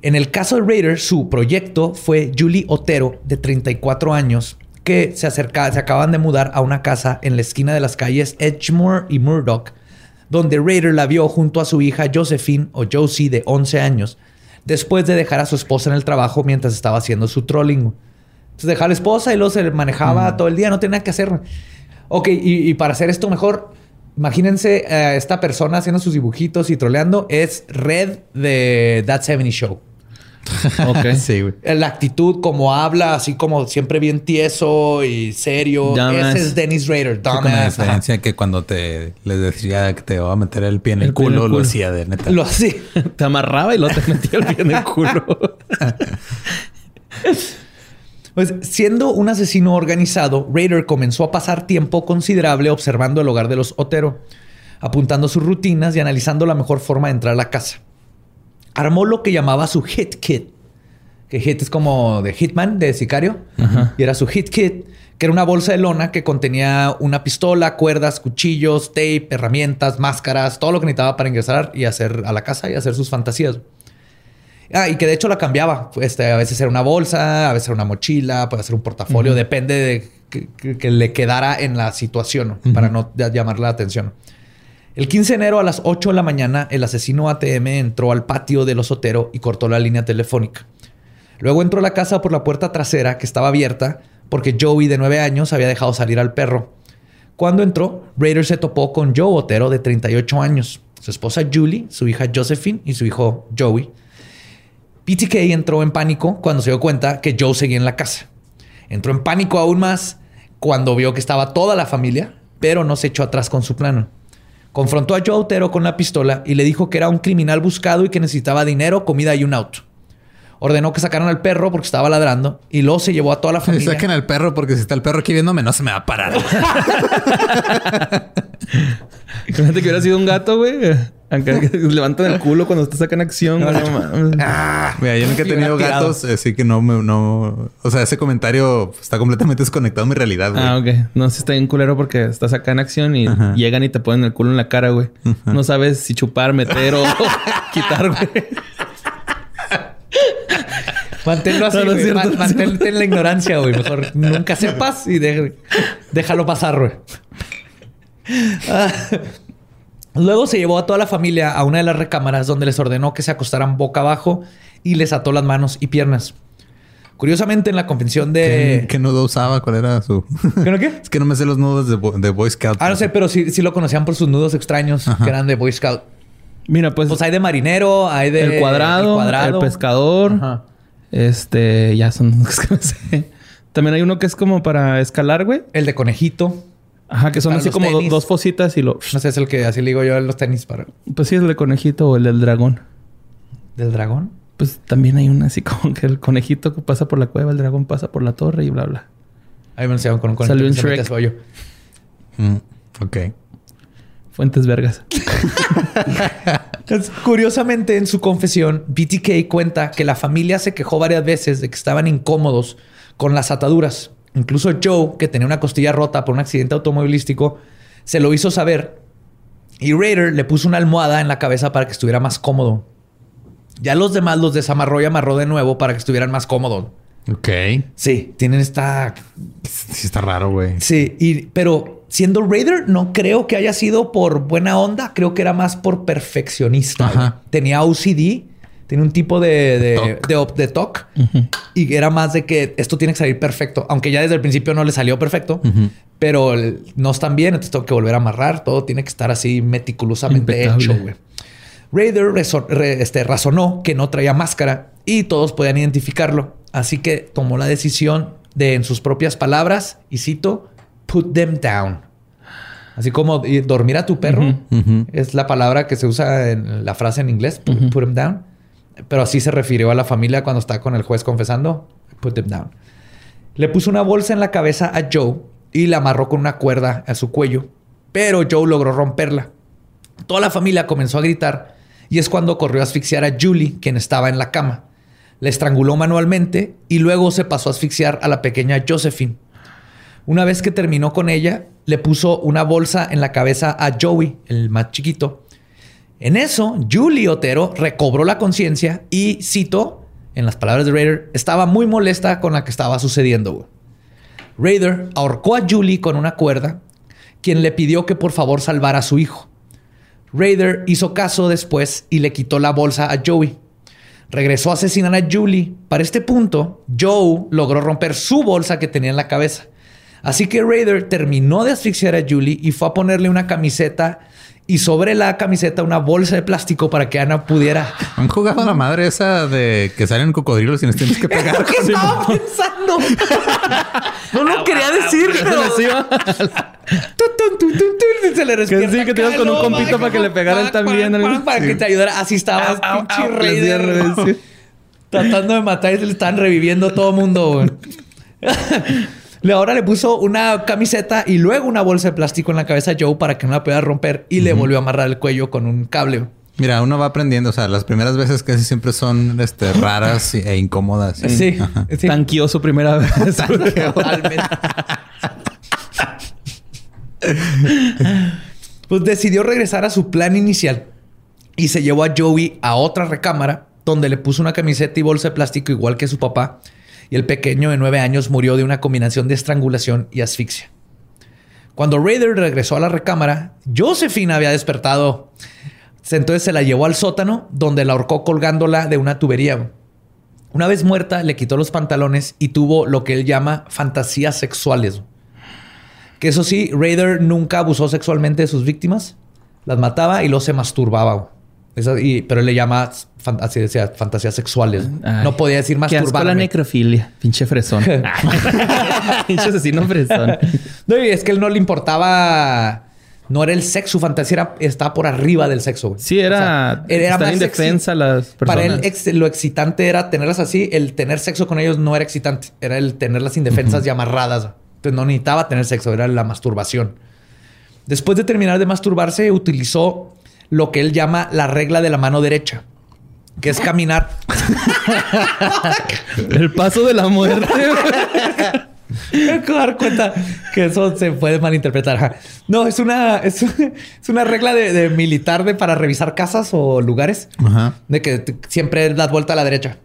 En el caso de Raider, su proyecto fue Julie Otero, de 34 años, que se, acerca, se acaban de mudar a una casa en la esquina de las calles Edgemore y Murdoch, donde Raider la vio junto a su hija Josephine o Josie de 11 años, después de dejar a su esposa en el trabajo mientras estaba haciendo su trolling. Entonces dejaba a la esposa y luego se manejaba todo el día, no tenía nada que hacer. Ok, y, y para hacer esto mejor, imagínense a esta persona haciendo sus dibujitos y troleando. Es Red de That 70 Show. Ok. Sí, güey. La actitud, como habla, así como siempre bien tieso y serio. Dumbass. Ese es Dennis Rader. Sí, con la Dumbass. Ajá. diferencia que cuando te les decía que te va a meter el pie en el, en el culo, lo culo. hacía de neta. Lo sí. Te amarraba y luego te metía el pie en el culo. Pues siendo un asesino organizado, Raider comenzó a pasar tiempo considerable observando el hogar de los Otero, apuntando sus rutinas y analizando la mejor forma de entrar a la casa. Armó lo que llamaba su hit kit, que hit es como de hitman, de sicario, y era su hit kit, que era una bolsa de lona que contenía una pistola, cuerdas, cuchillos, tape, herramientas, máscaras, todo lo que necesitaba para ingresar y hacer a la casa y hacer sus fantasías. Ah, y que de hecho la cambiaba. Este, a veces era una bolsa, a veces era una mochila, puede ser un portafolio, depende de que, que- que le quedara en la situación para no llamar la atención. El 15 de enero a las 8 de la mañana, el asesino ATM entró al patio del Osotero y cortó la línea telefónica. Luego entró a la casa por la puerta trasera que estaba abierta porque Joey de 9 años había dejado salir al perro. Cuando entró, Raider se topó con Joe Otero de 38 años, su esposa Julie, su hija Josephine y su hijo Joey. PTK entró en pánico cuando se dio cuenta que Joe seguía en la casa. Entró en pánico aún más cuando vio que estaba toda la familia, pero no se echó atrás con su plan. Confrontó a Joe Otero con la pistola y le dijo que era un criminal buscado y que necesitaba dinero, comida y un auto. Ordenó que sacaran al perro porque estaba ladrando y luego se llevó a toda la familia. saquen al perro porque si está el perro aquí viéndome no se me va a parar. Imagínate que hubiera sido un gato, güey. Aunque levantan el culo cuando te sacan acción. güey, no mames. Mira, yo nunca he tenido gatos, así que no me, no, o sea, ese comentario está completamente desconectado de mi realidad, güey. Ah, ok. No, si está bien culero porque estás acá en acción y Ajá. llegan y te ponen el culo en la cara, güey. No sabes si chupar, meter o quitar, güey. Manténlo así, No, no Man- no Mantente en la ignorancia, güey. Mejor nunca sepas y de- déjalo pasar, güey. Luego se llevó a toda la familia a una de las recámaras donde les ordenó que se acostaran boca abajo y les ató las manos y piernas. Curiosamente, en la confesión ¿Qué, de... qué nudo usaba? ¿Cuál era su...? ¿Qué no qué? es que no me sé los nudos de, de Boy Scout. Ah, no sé, pero sí, sí lo conocían por sus nudos extraños Ajá. que eran de Boy Scout. Mira, pues, Pues hay de marinero, hay de... el, cuadrado, el cuadrado. el pescador. Ajá. Este, ya son los que no sé. También hay uno que es como para escalar, güey. El de conejito. Ajá, que son Para así como do- dos fositas y lo. No sé, es el que así le digo yo a los tenis para... Pues sí, es el de conejito o el del dragón. ¿Del dragón? Pues también hay una así como que el conejito que pasa por la cueva, el dragón pasa por la torre y bla, bla. Ahí me lo enseñaron con un Salió en Shrek. hoyo. Mm, ok. Fuentes vergas. Curiosamente, en su confesión, BTK cuenta que la familia se quejó varias veces de que estaban incómodos con las ataduras. Incluso Joe, que tenía una costilla rota por un accidente automovilístico, se lo hizo saber. Y Raider le puso una almohada en la cabeza para que estuviera más cómodo. Ya los demás los desamarró y amarró de nuevo para que estuvieran más cómodos. Ok. Sí, tienen esta Sí está raro, güey. Sí, y, pero siendo Raider, no creo que haya sido por buena onda. Creo que era más por perfeccionista. Ajá. Tenía OCD, tiene un tipo de, de, de, op- de TOC. Y era más de que esto tiene que salir perfecto. Aunque ya desde el principio no le salió perfecto. Pero el- no están bien, entonces tengo que volver a amarrar. Todo tiene que estar así meticulosamente Impecable. hecho, güey. Raider re- este, razonó que no traía máscara y todos podían identificarlo. Así que tomó la decisión de, en sus propias palabras, y cito, put them down. Así como dormir a tu perro es la palabra que se usa en la frase en inglés, put them down. Pero así se refirió a la familia cuando está con el juez confesando, put them down. Le puso una bolsa en la cabeza a Joe y la amarró con una cuerda a su cuello, pero Joe logró romperla. Toda la familia comenzó a gritar y es cuando corrió a asfixiar a Julie, quien estaba en la cama. La estranguló manualmente y luego se pasó a asfixiar a la pequeña Josephine. Una vez que terminó con ella, le puso una bolsa en la cabeza a Joey, el más chiquito. En eso, Julie Otero recobró la conciencia y, cito, en las palabras de Raider, estaba muy molesta con la que estaba sucediendo. Raider ahorcó a Julie con una cuerda, quien le pidió que por favor salvara a su hijo. Raider hizo caso después y le quitó la bolsa a Joey. Regresó a asesinar a Julie. Para este punto, Joe logró romper su bolsa que tenía en la cabeza. Así que Raider terminó de asfixiar a Julie y fue a ponerle una camiseta y sobre la camiseta una bolsa de plástico para que Ana pudiera. ¿Han jugado a la madre esa de que salen cocodrilos y nos tienes que pegar? ¿Qué estaba pensando? no lo quería decir, pero. Se le Que despierta sí, que te ibas con un compito para que le pegaran también. Para que te ayudara. Así estaba Au, au, pinche rey les de-. Tratando de matar y se le están reviviendo todo el mundo. güey. Le- Ahora le puso una camiseta y luego una bolsa de plástico en la cabeza a Joe para que no la pudiera romper y le volvió a amarrar el cuello con un cable. Mira, uno va aprendiendo. O sea, las primeras veces casi siempre son este, raras e incómodas. Sí, Ajá. sí. Tanqueó su primera vez. Totalmente. pues decidió regresar a su plan inicial y se llevó a Joey a otra recámara donde le puso una camiseta y bolsa de plástico igual que su papá y el pequeño de nueve años murió de una combinación de estrangulación y asfixia. Cuando Raider regresó a la recámara, Josephine había despertado. Entonces se la llevó al sótano donde la ahorcó colgándola de una tubería. Una vez muerta, le quitó los pantalones y tuvo lo que él llama fantasías sexuales. Que eso sí, Raider nunca abusó sexualmente de sus víctimas. Las mataba y luego se masturbaba. Y- pero él le llama fan- así decía, fantasías sexuales. Ay, no podía decir Qué asco la necrofilia. Pinche fresón. Pinche asesino fresón. No, y es que él no le importaba. No era el sexo, su fantasía era, estaba por arriba del sexo. güey. Sí, era... él era están más indefensa las personas. Para él, ex- lo excitante era tenerlas así. El tener sexo con ellos no era excitante. Era el tenerlas indefensas y amarradas. Entonces no necesitaba tener sexo, era la masturbación. Después de terminar de masturbarse, utilizó lo que él llama la regla de la mano derecha, que es caminar. El paso de la muerte. Me acabo de dar cuenta que eso se puede malinterpretar. No, es una, es, es una regla de, de militar de para revisar casas o lugares. Ajá. De que siempre das vuelta a la derecha.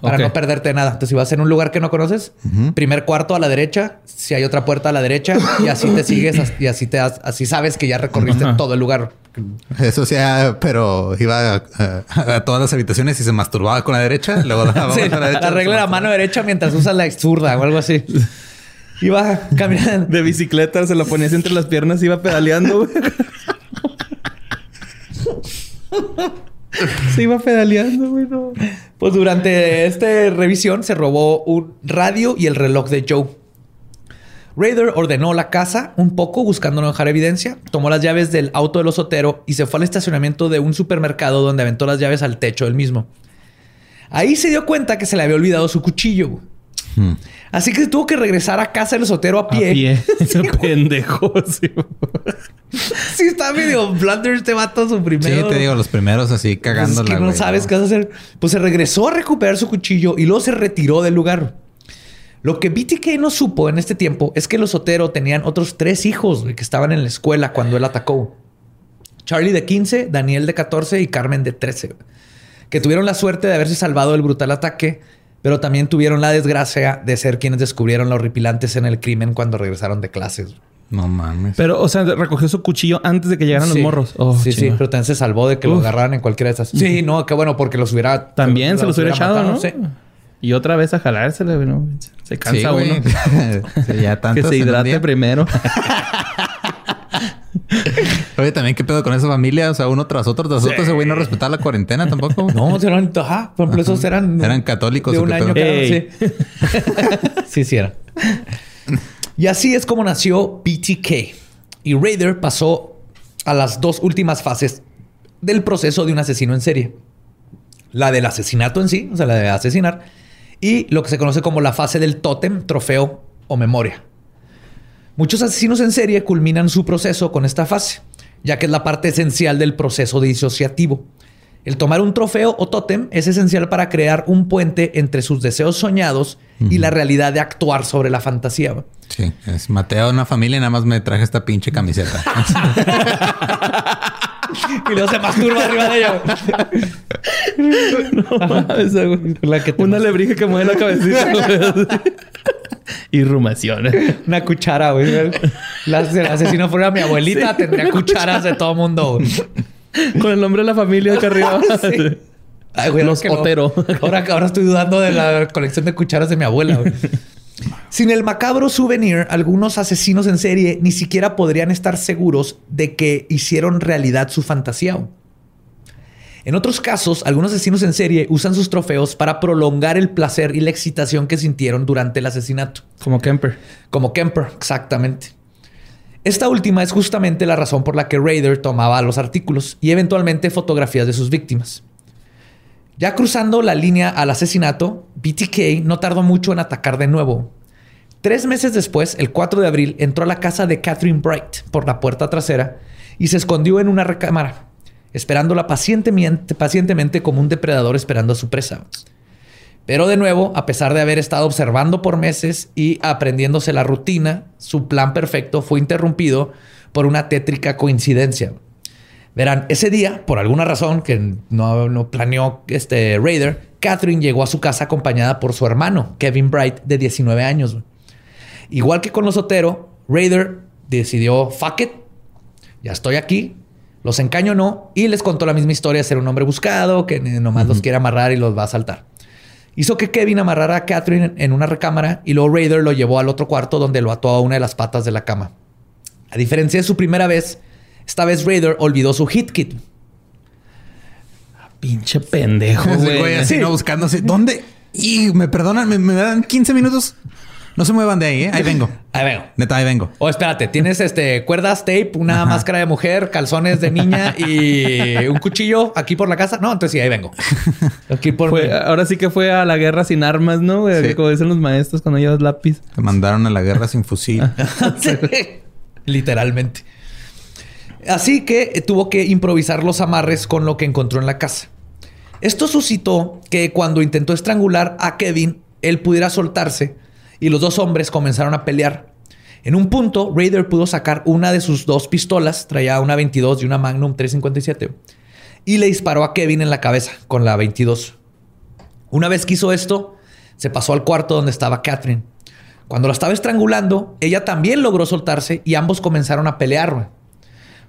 Para no perderte de nada. Entonces, si vas en un lugar que no conoces, primer cuarto a la derecha, si hay otra puerta a la derecha, y así te sigues y así te así sabes que ya recorriste todo el lugar. Eso sí, ah, pero iba a, a- a todas las habitaciones y se masturbaba con la derecha. Luego daba Sí, la derecha. la regla de la mano derecha mientras usas la zurda o algo así. Iba caminando. De bicicleta se lo ponías entre las piernas y iba pedaleando. güey. se iba pedaleando, güey. no. Pues durante esta revisión se robó un radio y el reloj de Joe. Raider ordenó la casa un poco buscando no dejar evidencia, tomó las llaves del auto del osotero y se fue al estacionamiento de un supermercado donde aventó las llaves al techo del mismo. Ahí se dio cuenta que se le había olvidado su cuchillo. Hmm. Así que tuvo que regresar a casa del osotero a A pie. pie. Sí. Pendejo. sí. Sí, está medio blunder este vato su Sí, primero. te digo, los primeros así Pues cagándola. es que no güey, sabes qué vas a hacer. Pues se regresó a recuperar su cuchillo y luego se retiró del lugar. Lo que BTK no supo en este tiempo es que los Sotero tenían otros tres hijos que estaban en la escuela cuando él atacó. Charlie de 15, Daniel de 14 y Carmen de 13. güey, Que tuvieron la suerte de haberse salvado del brutal ataque, pero también tuvieron la desgracia de ser quienes descubrieron la horripilante escena del crimen cuando regresaron de clases. No mames. Pero, o sea, recogió su cuchillo antes de que llegaran Sí. los morros. Oh, sí, sí, pero también se salvó de que lo agarraran en cualquiera de esas. Sí, no, qué bueno, porque los hubiera. También se los hubiera echado, matado, ¿no? sí. Y otra vez a jalársela, güey, ¿no? Se cansa Sí, uno. Sí, ya Que tantos se hidrate día. primero. Oye, también qué pedo con esa familia. O sea, uno tras otro, tras otro. Ese güey no respetaba la cuarentena tampoco. No, eran, ajá, por ejemplo, esos eran. Eran católicos De un año cada sí. sí, sí, era. Y así es como nació BTK. Y Raider pasó a las dos últimas fases del proceso de un asesino en serie. La del asesinato en sí, o sea, la de asesinar, y lo que se conoce como la fase del tótem, trofeo o memoria. Muchos asesinos en serie culminan su proceso con esta fase, ya que es la parte esencial del proceso disociativo. El tomar un trofeo o tótem es esencial para crear un puente entre sus deseos soñados y la realidad de actuar sobre la fantasía. Sí, es Mateo de una familia y nada más me traje esta pinche camiseta. Y luego se masturba arriba de ella. güey. Esa, güey. La que te Una lebrija que mueve la cabecita. güey. y rumación. Una cuchara, güey. La- Si el asesino fuera mi abuelita, tendría cucharas de todo mundo. güey. Con el nombre de la familia acá arriba. Sí. Ay, güey, Los que no- Otero. Ahora, ahora estoy dudando de la colección de cucharas de mi abuela. güey. Sin el macabro souvenir, algunos asesinos en serie ni siquiera podrían estar seguros de que hicieron realidad su fantasía. En otros casos, algunos asesinos en serie usan sus trofeos para prolongar el placer y la excitación que sintieron durante el asesinato. Como Kemper. Como Kemper, exactamente. Esta última es justamente la razón por la que Raider tomaba los artículos y eventualmente fotografías de sus víctimas. Ya cruzando la línea al asesinato, BTK no tardó mucho en atacar de nuevo. Tres meses después, el 4 de abril, entró a la casa de Catherine Bright por la puerta trasera y se escondió en una recámara, esperándola pacientemente, pacientemente como un depredador esperando a su presa. Pero de nuevo, a pesar de haber estado observando por meses y aprendiéndose la rutina, su plan perfecto fue interrumpido por una tétrica coincidencia. Verán, ese día, por alguna razón que no, no planeó este Raider, Catherine llegó a su casa acompañada por su hermano, Kevin Bright, de 19 años. Igual que con los Otero, Raider decidió, fuck it, ya estoy aquí, los encañonó y les contó la misma historia de ser un hombre buscado, que nomás los quiere amarrar y los va a asaltar. Hizo que Kevin amarrara a Catherine en una recámara y luego Raider lo llevó al otro cuarto donde lo ató a una de las patas de la cama. A diferencia de su primera vez, esta vez Raider olvidó su hit kit. Pinche pendejo, güey. güey así Sí. no buscando así. ¿Dónde? Y me perdonan, me, me dan 15 minutos. No se muevan de ahí, ¿eh? Ahí vengo. Ahí vengo. Neta, ahí vengo. O espérate, tienes este cuerdas, tape, una máscara de mujer, calzones de niña y un cuchillo aquí por la casa. No, entonces sí, ahí vengo. Aquí por Fue- ahora sí que fue a la guerra sin armas, ¿no? Sí. Como dicen los maestros cuando llevas lápiz. Te mandaron a la guerra sin fusil. Sí. Literalmente. Así que eh, tuvo que improvisar los amarres con lo que encontró en la casa. Esto suscitó que cuando intentó estrangular a Kevin, él pudiera soltarse y los dos hombres comenzaron a pelear. En un punto, Raider pudo sacar una de sus dos pistolas, traía una 22 y una Magnum 357, y le disparó a Kevin en la cabeza con la 22. Una vez que hizo esto, se pasó al cuarto donde estaba Catherine. Cuando la estaba estrangulando, ella también logró soltarse y ambos comenzaron a pelear.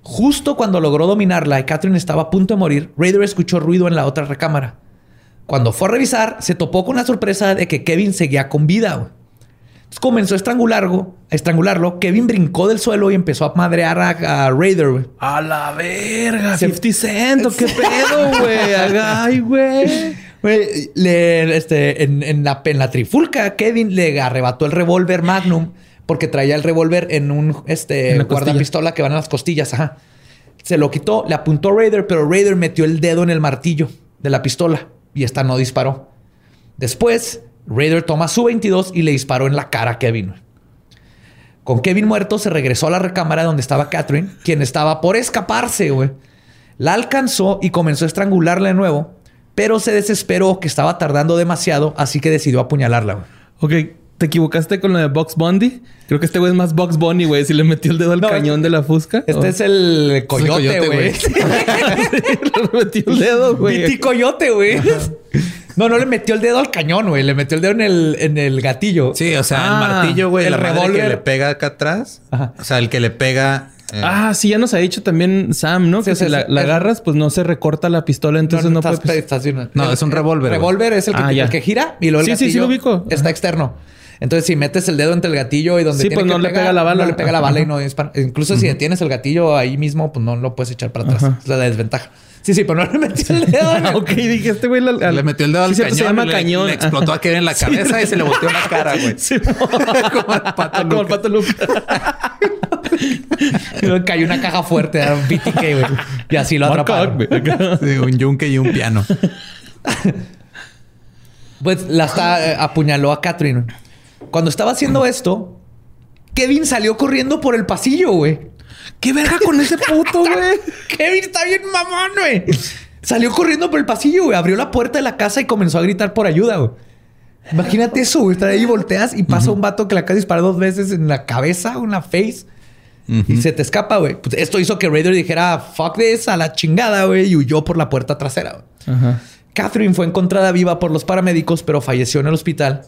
Justo cuando logró dominarla y Catherine estaba a punto de morir, Raider escuchó ruido en la otra recámara. Cuando fue a revisar, se topó con la sorpresa de que Kevin seguía con vida. Entonces comenzó a estrangularlo, a estrangularlo. Kevin brincó del suelo y empezó a madrear a, a Raider. güey. A la verga, Se- 50 Cent, ¿o ¿qué pedo, güey? Ay, güey. Güey, le- este, en, en la, en la trifulca, Kevin le arrebató el revólver Magnum porque traía el revólver en un este, En guardapistola que van a las costillas. Ajá. Se lo quitó, le apuntó a Raider, pero Raider metió el dedo en el martillo de la pistola y esta no disparó. Después, Raider toma su 22 y le disparó en la cara a Kevin. Con Kevin muerto, se regresó a la recámara donde estaba Catherine, quien estaba por escaparse, güey. La alcanzó y comenzó a estrangularla de nuevo, pero se desesperó que estaba tardando demasiado, así que decidió apuñalarla. güey. Ok, ¿te equivocaste con lo de Box Bundy? Creo que este güey es más Box Bunny, güey. Si le metió el dedo al No, cañón de la fusca. Este Oh. es el coyote, güey. le metió el dedo, güey. Viti coyote, güey. No, no le metió el dedo al cañón, güey. Le metió el dedo en el, en el gatillo. Sí, o sea, Ah, el martillo, güey, el la revólver. que le pega acá atrás. Ajá. O sea, el que le pega. eh, Ah, sí, ya nos ha dicho también Sam, ¿no? Sí, que sí, si la, sí. la agarras, pues no se recorta la pistola, entonces no, estás- puede... estás bien. No, es un revólver, güey. Revólver es el que, Ah, ya. el que gira y luego el Sí, sí, sí gatillo lo ubico. está Ajá. externo. Entonces, si metes el dedo entre el gatillo y donde Sí, tiene pues que no le pegar, pega la bala. No le pega la bala y no dispara. Incluso si detienes el gatillo ahí mismo, pues no lo puedes echar para atrás. Ajá. Es la desventaja. Sí, sí, pero no le metió el dedo. Ah, ok, dije, este güey... la- le metió el dedo al Sí, cierto, cañón. Se llama y le- cañón. Le explotó a Kevin en la Sí, cabeza y se le volteó la cara, güey. Sí, como el pato Como el pato Luca. Cayó una caja fuerte, era un BTK, güey. Y así lo atraparon. Sí, un yunque y un piano. Pues la está, eh, apuñaló a Catherine. Cuando estaba haciendo esto, Kevin salió corriendo por el pasillo, güey. ¿Qué verga con ese puto, güey? Kevin está bien mamón, güey. Salió corriendo por el pasillo, güey. Abrió la puerta de la casa y comenzó a gritar por ayuda, güey. Imagínate eso, güey. Estar ahí, volteas y pasa un vato que le acaba de disparar dos veces en la cabeza, en la face. Y se te escapa, güey. Pues esto hizo que Raider dijera, fuck this, a la chingada, güey. Y huyó por la puerta trasera, güey. Catherine fue encontrada viva por los paramédicos, pero falleció en el hospital.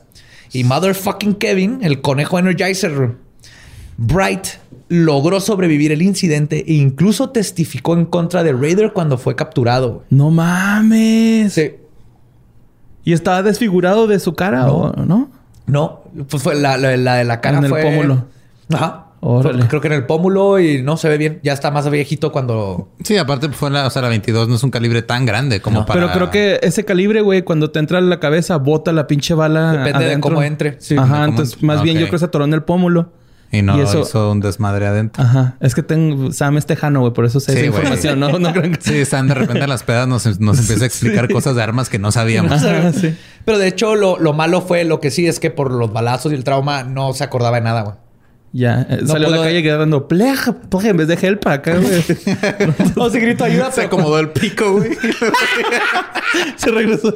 Y motherfucking Kevin, el conejo Energizer Bright, logró sobrevivir el incidente e incluso testificó en contra de Raider cuando fue capturado. No mames. Sí. ¿Y estaba desfigurado de su cara No. o no? No, pues fue la, la, la de la cara En el fue- pómulo. Ajá. Órale. Creo que en el pómulo y no se ve bien. Ya está más viejito cuando... Sí, aparte fue la, o sea, la 22 no es un calibre tan grande como No. para... Pero creo que ese calibre, güey, cuando te entra en la cabeza, bota la pinche bala. Depende de adentro. cómo entre. Sí. Ajá, cómo entonces más bien yo creo que se atoró en el pómulo. Y no y eso- hizo un desmadre adentro. Ajá. Es que tengo... Sam es tejano, güey. Por eso sé Sí, esa información. No, no crean que... Sí, están de repente en las pedas nos, nos empieza a explicar cosas de armas que no sabíamos. Ajá, sí. Pero de hecho, lo, lo malo fue lo que sí es que por los balazos y el trauma no se acordaba de nada, güey. Ya. eh, No salió a la puedo- calle gritando... Pleja, pleja, en vez de help acá, güey. No, se gritó ayuda, Se acomodó el pico, güey. se regresó.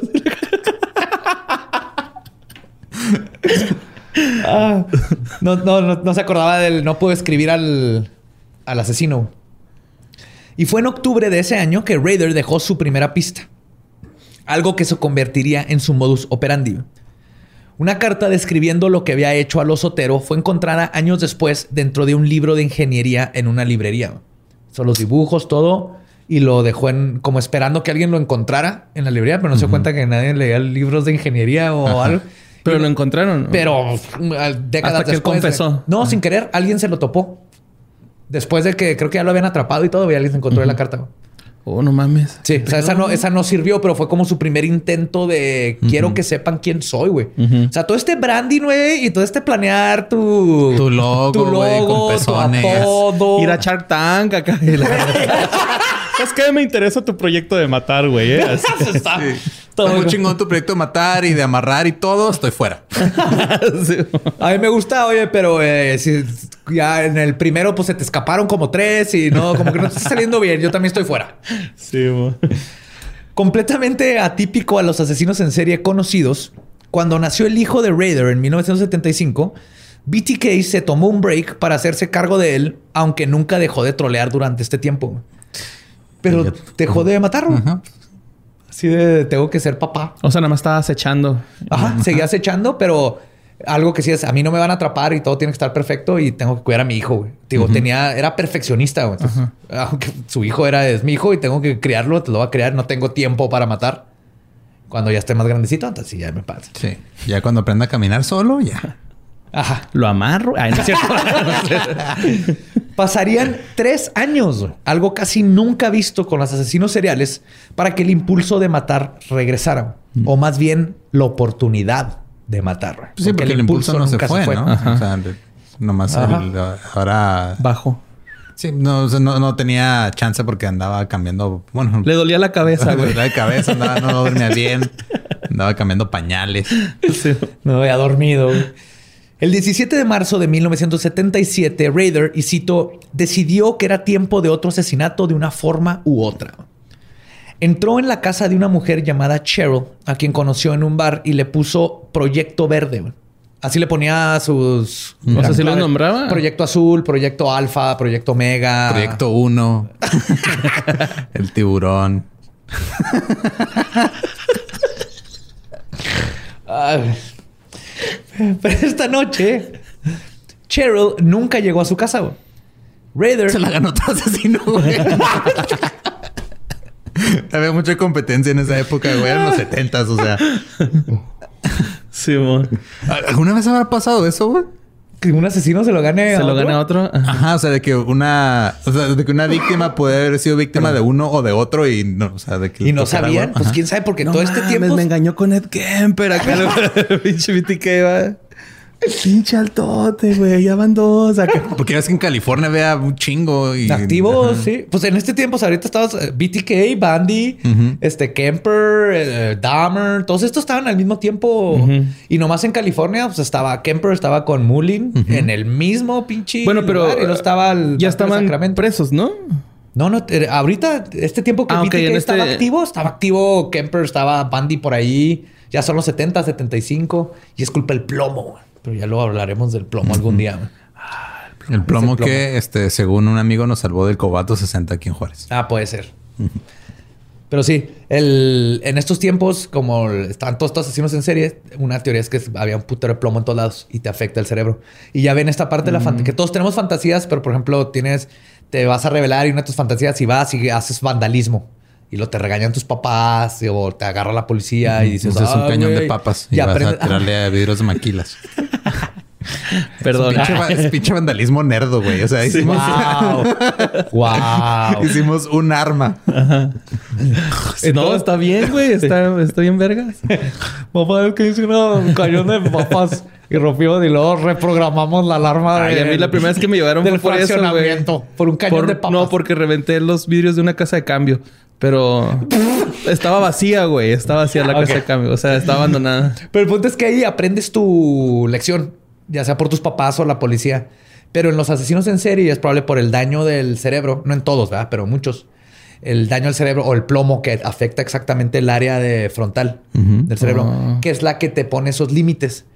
Ah, no, no, no, no se acordaba del... No pudo escribir al, al asesino. Y fue en octubre de ese año que Raider dejó su primera pista. Algo que se convertiría en su modus operandi. Una carta describiendo lo que había hecho a los Otero fue encontrada años después dentro de un libro de ingeniería en una librería. Son los dibujos, todo. Y lo dejó en, como esperando que alguien lo encontrara en la librería, pero no se cuenta que nadie leía libros de ingeniería o algo. Pero Y- lo encontraron. pero mm, décadas Hasta que después. de- confesó. No, sin querer, alguien se lo topó. Después de que creo que ya lo habían atrapado y todo, y alguien se encontró en la carta. Oh, no mames. Sí, o sea, esa no, esa no sirvió, pero fue como su primer intento de quiero que sepan quién soy, güey. O sea, todo este branding, güey, y todo este planear tu, Tu logo, tu güey, con logo, tu pezones. apodo. Ir a Shark Tank acá. es que me interesa tu proyecto de matar, güey. ¿eh? Así. Está- todo- muy chingón tu proyecto de matar y de amarrar y todo. Estoy fuera. Sí. A mí me gusta, oye, pero eh, si ya en el primero pues se te escaparon como tres y no, como que no te está saliendo bien. Yo también estoy fuera. Sí, mo. Completamente atípico a los asesinos en serie conocidos, cuando nació el hijo de Raider en 1975, BTK se tomó un break para hacerse cargo de él, aunque nunca dejó de trolear durante este tiempo. Pero dejó de matarlo. Ajá. Así de tengo que ser papá. O sea, nada más estaba acechando. Ajá, seguía acechando, pero algo que sí es, a mí no me van a atrapar y todo tiene que estar perfecto y tengo que cuidar a mi hijo, güey. Digo, tenía, era perfeccionista, güey. Entonces, Aunque su hijo era, es mi hijo y tengo que criarlo, te lo voy a criar, no tengo tiempo para matar. Cuando ya esté más grandecito, entonces sí, ya me pasa. Sí. Ya cuando aprenda a caminar solo, ya. Ajá. Lo amarro. Ay, no es cierto. Pasarían tres años, güey, algo casi nunca visto con los asesinos seriales, para que el impulso de matar regresara. O más bien, la oportunidad de matar. güey. Sí, porque, el impulso, no se fue, ¿no? Ajá. O sea, nomás el- ahora... Bajo. Sí, no, no, no tenía chance porque andaba cambiando... Bueno, Le dolía la cabeza, güey. de cabeza, andaba, no dormía bien. Andaba cambiando pañales. Sí. No había dormido. El 17 de marzo de 1977, Raider, y cito, decidió que era tiempo de otro asesinato de una forma u otra. Entró en la casa de una mujer llamada Cheryl, a quien conoció en un bar y le puso Proyecto Verde. Así le ponía sus... O sea, ¿sí los nombraba? Proyecto Azul, Proyecto Alfa, Proyecto Omega. Proyecto 1. el tiburón. Ay. Pero esta noche, Cheryl nunca llegó a su casa. güey. Raider... Se la ganó otro asesino, güey. Había mucha competencia en esa época, güey. Eran los 70 o sea. Sí, mo. ¿Alguna vez habrá pasado eso, güey? Que un asesino se lo gane Se lo otro. gana otro. Ajá. O sea, de que una... O sea, de que una víctima puede haber sido víctima de uno o de otro y no... O sea, de que... Y no sabían, pues quién sabe, porque No todo este tiempo. me engañó con Ed Kemper acá. Pinche BTK, va. Pinche altote, güey. Ya van dos acá. Porque es que en California vea un chingo y... Activos, sí. Pues en este tiempo, ahorita estabas eh, BTK, Bandy, Ujú. este Kemper, eh, Dahmer, todos estos estaban al mismo tiempo. Y nomás en California, pues estaba Kemper, estaba con Mullin en el mismo pinche. Bueno, pero lugar, y no estaba el ya estaban Sacramento. presos, ¿no? No, no, eh, ahorita, este tiempo que Ah, BTK en estaba este- activo, estaba activo Kemper, estaba Bandy por ahí. Ya son los 70, 75. Y es culpa del plomo, güey. Pero ya luego hablaremos del plomo algún día, güey. El plomo plomo. que, este, según un amigo, nos salvó del cobato 60 aquí en Juárez. Ah, puede ser. Pero sí, el, en estos tiempos, como están todos estos asesinos en serie, una teoría es que había un putero de plomo en todos lados y te afecta el cerebro. Y ya ven esta parte de la fantasía, que todos tenemos fantasías, pero por ejemplo, tienes, te vas a revelar y una de tus fantasías y vas y haces vandalismo. Y lo te regañan tus papás o te agarra la policía y dices, Entonces es un "Ah, cañón de güey". papas y, Y vas aprendes- a tirarle a vidrios de maquilas. Perdón. Pinche, es pinche vandalismo nerdo, güey. O sea, hicimos, Wow. wow. hicimos un arma. no, está bien, güey. Está, está bien vergas. Papá, es que hice un cañón de papas y rompimos y luego reprogramamos la alarma. Ay, a mí la primera vez que me llevaron del fue por eso, güey. Por un cañón Por- de papas. No, porque reventé los vidrios de una casa de cambio. Pero estaba vacía, güey. Estaba vacía la casa de cambio. O sea, estaba abandonada. Pero el punto es que ahí aprendes tu lección, ya sea por tus papás o la policía. Pero en los asesinos en serie es probable por el daño del cerebro, no en todos, ¿verdad? Pero muchos. El daño al cerebro o el plomo que afecta exactamente el área de frontal del cerebro, Ah. que es la que te pone esos límites.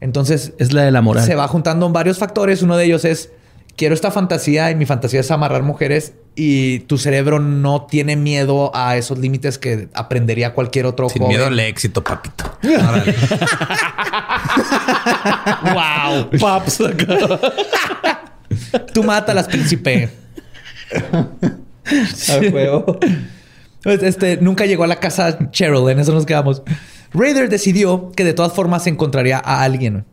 Entonces, Es la de la moral. se va juntando en varios factores. Uno de ellos es, quiero esta fantasía y mi fantasía es amarrar mujeres y tu cerebro no tiene miedo a esos límites que aprendería cualquier otro Sin joven. miedo al éxito, papito. ¡Wow! Paps. Tú mátalas, príncipe. A huevo. Pues, Este, nunca llegó a la casa Cheryl, en eso nos quedamos. Raider decidió que de todas formas encontraría a alguien.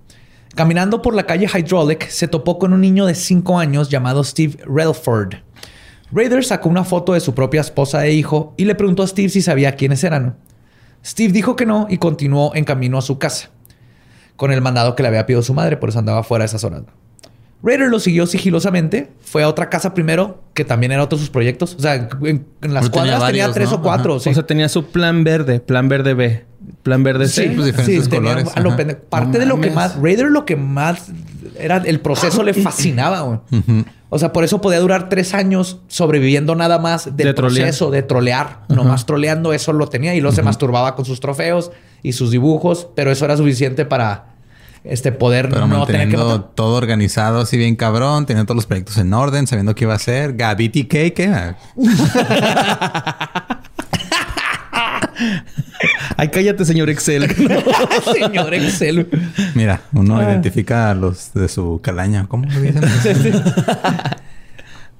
Caminando por la calle Hydraulic, se topó con un niño de 5 años llamado Steve Relford. Raider sacó una foto de su propia esposa e hijo y le preguntó a Steve si sabía quiénes eran. Steve dijo que no y continuó en camino a su casa, con el mandado que le había pedido su madre, por eso andaba fuera a esas horas. Raider lo siguió sigilosamente, fue a otra casa primero, que también era otro de sus proyectos. O sea, en, en las Pero tenía cuadras tenía, varios, tres ¿no? o cuatro. Sí. O sea, tenía su plan verde, plan verde B, plan verde C. Sí, pues, diferentes tenía colores, a lo ajá. pende- Parte No de lo que más, Raider lo que más era el proceso le fascinaba. güey. O sea, por eso podía durar tres años sobreviviendo nada más del De trolear. proceso de trolear. Nomás troleando, eso lo tenía. Y luego se masturbaba con sus trofeos y sus dibujos. Pero eso era suficiente para este poder Pero no tener que matar. todo organizado así bien cabrón, teniendo todos los proyectos en orden, sabiendo qué iba a hacer. Gabiti K, ¿qué? Ay, cállate, señor Excel. Señor Excel. Mira, uno Ah. identifica a los de su calaña. ¿Cómo le dicen?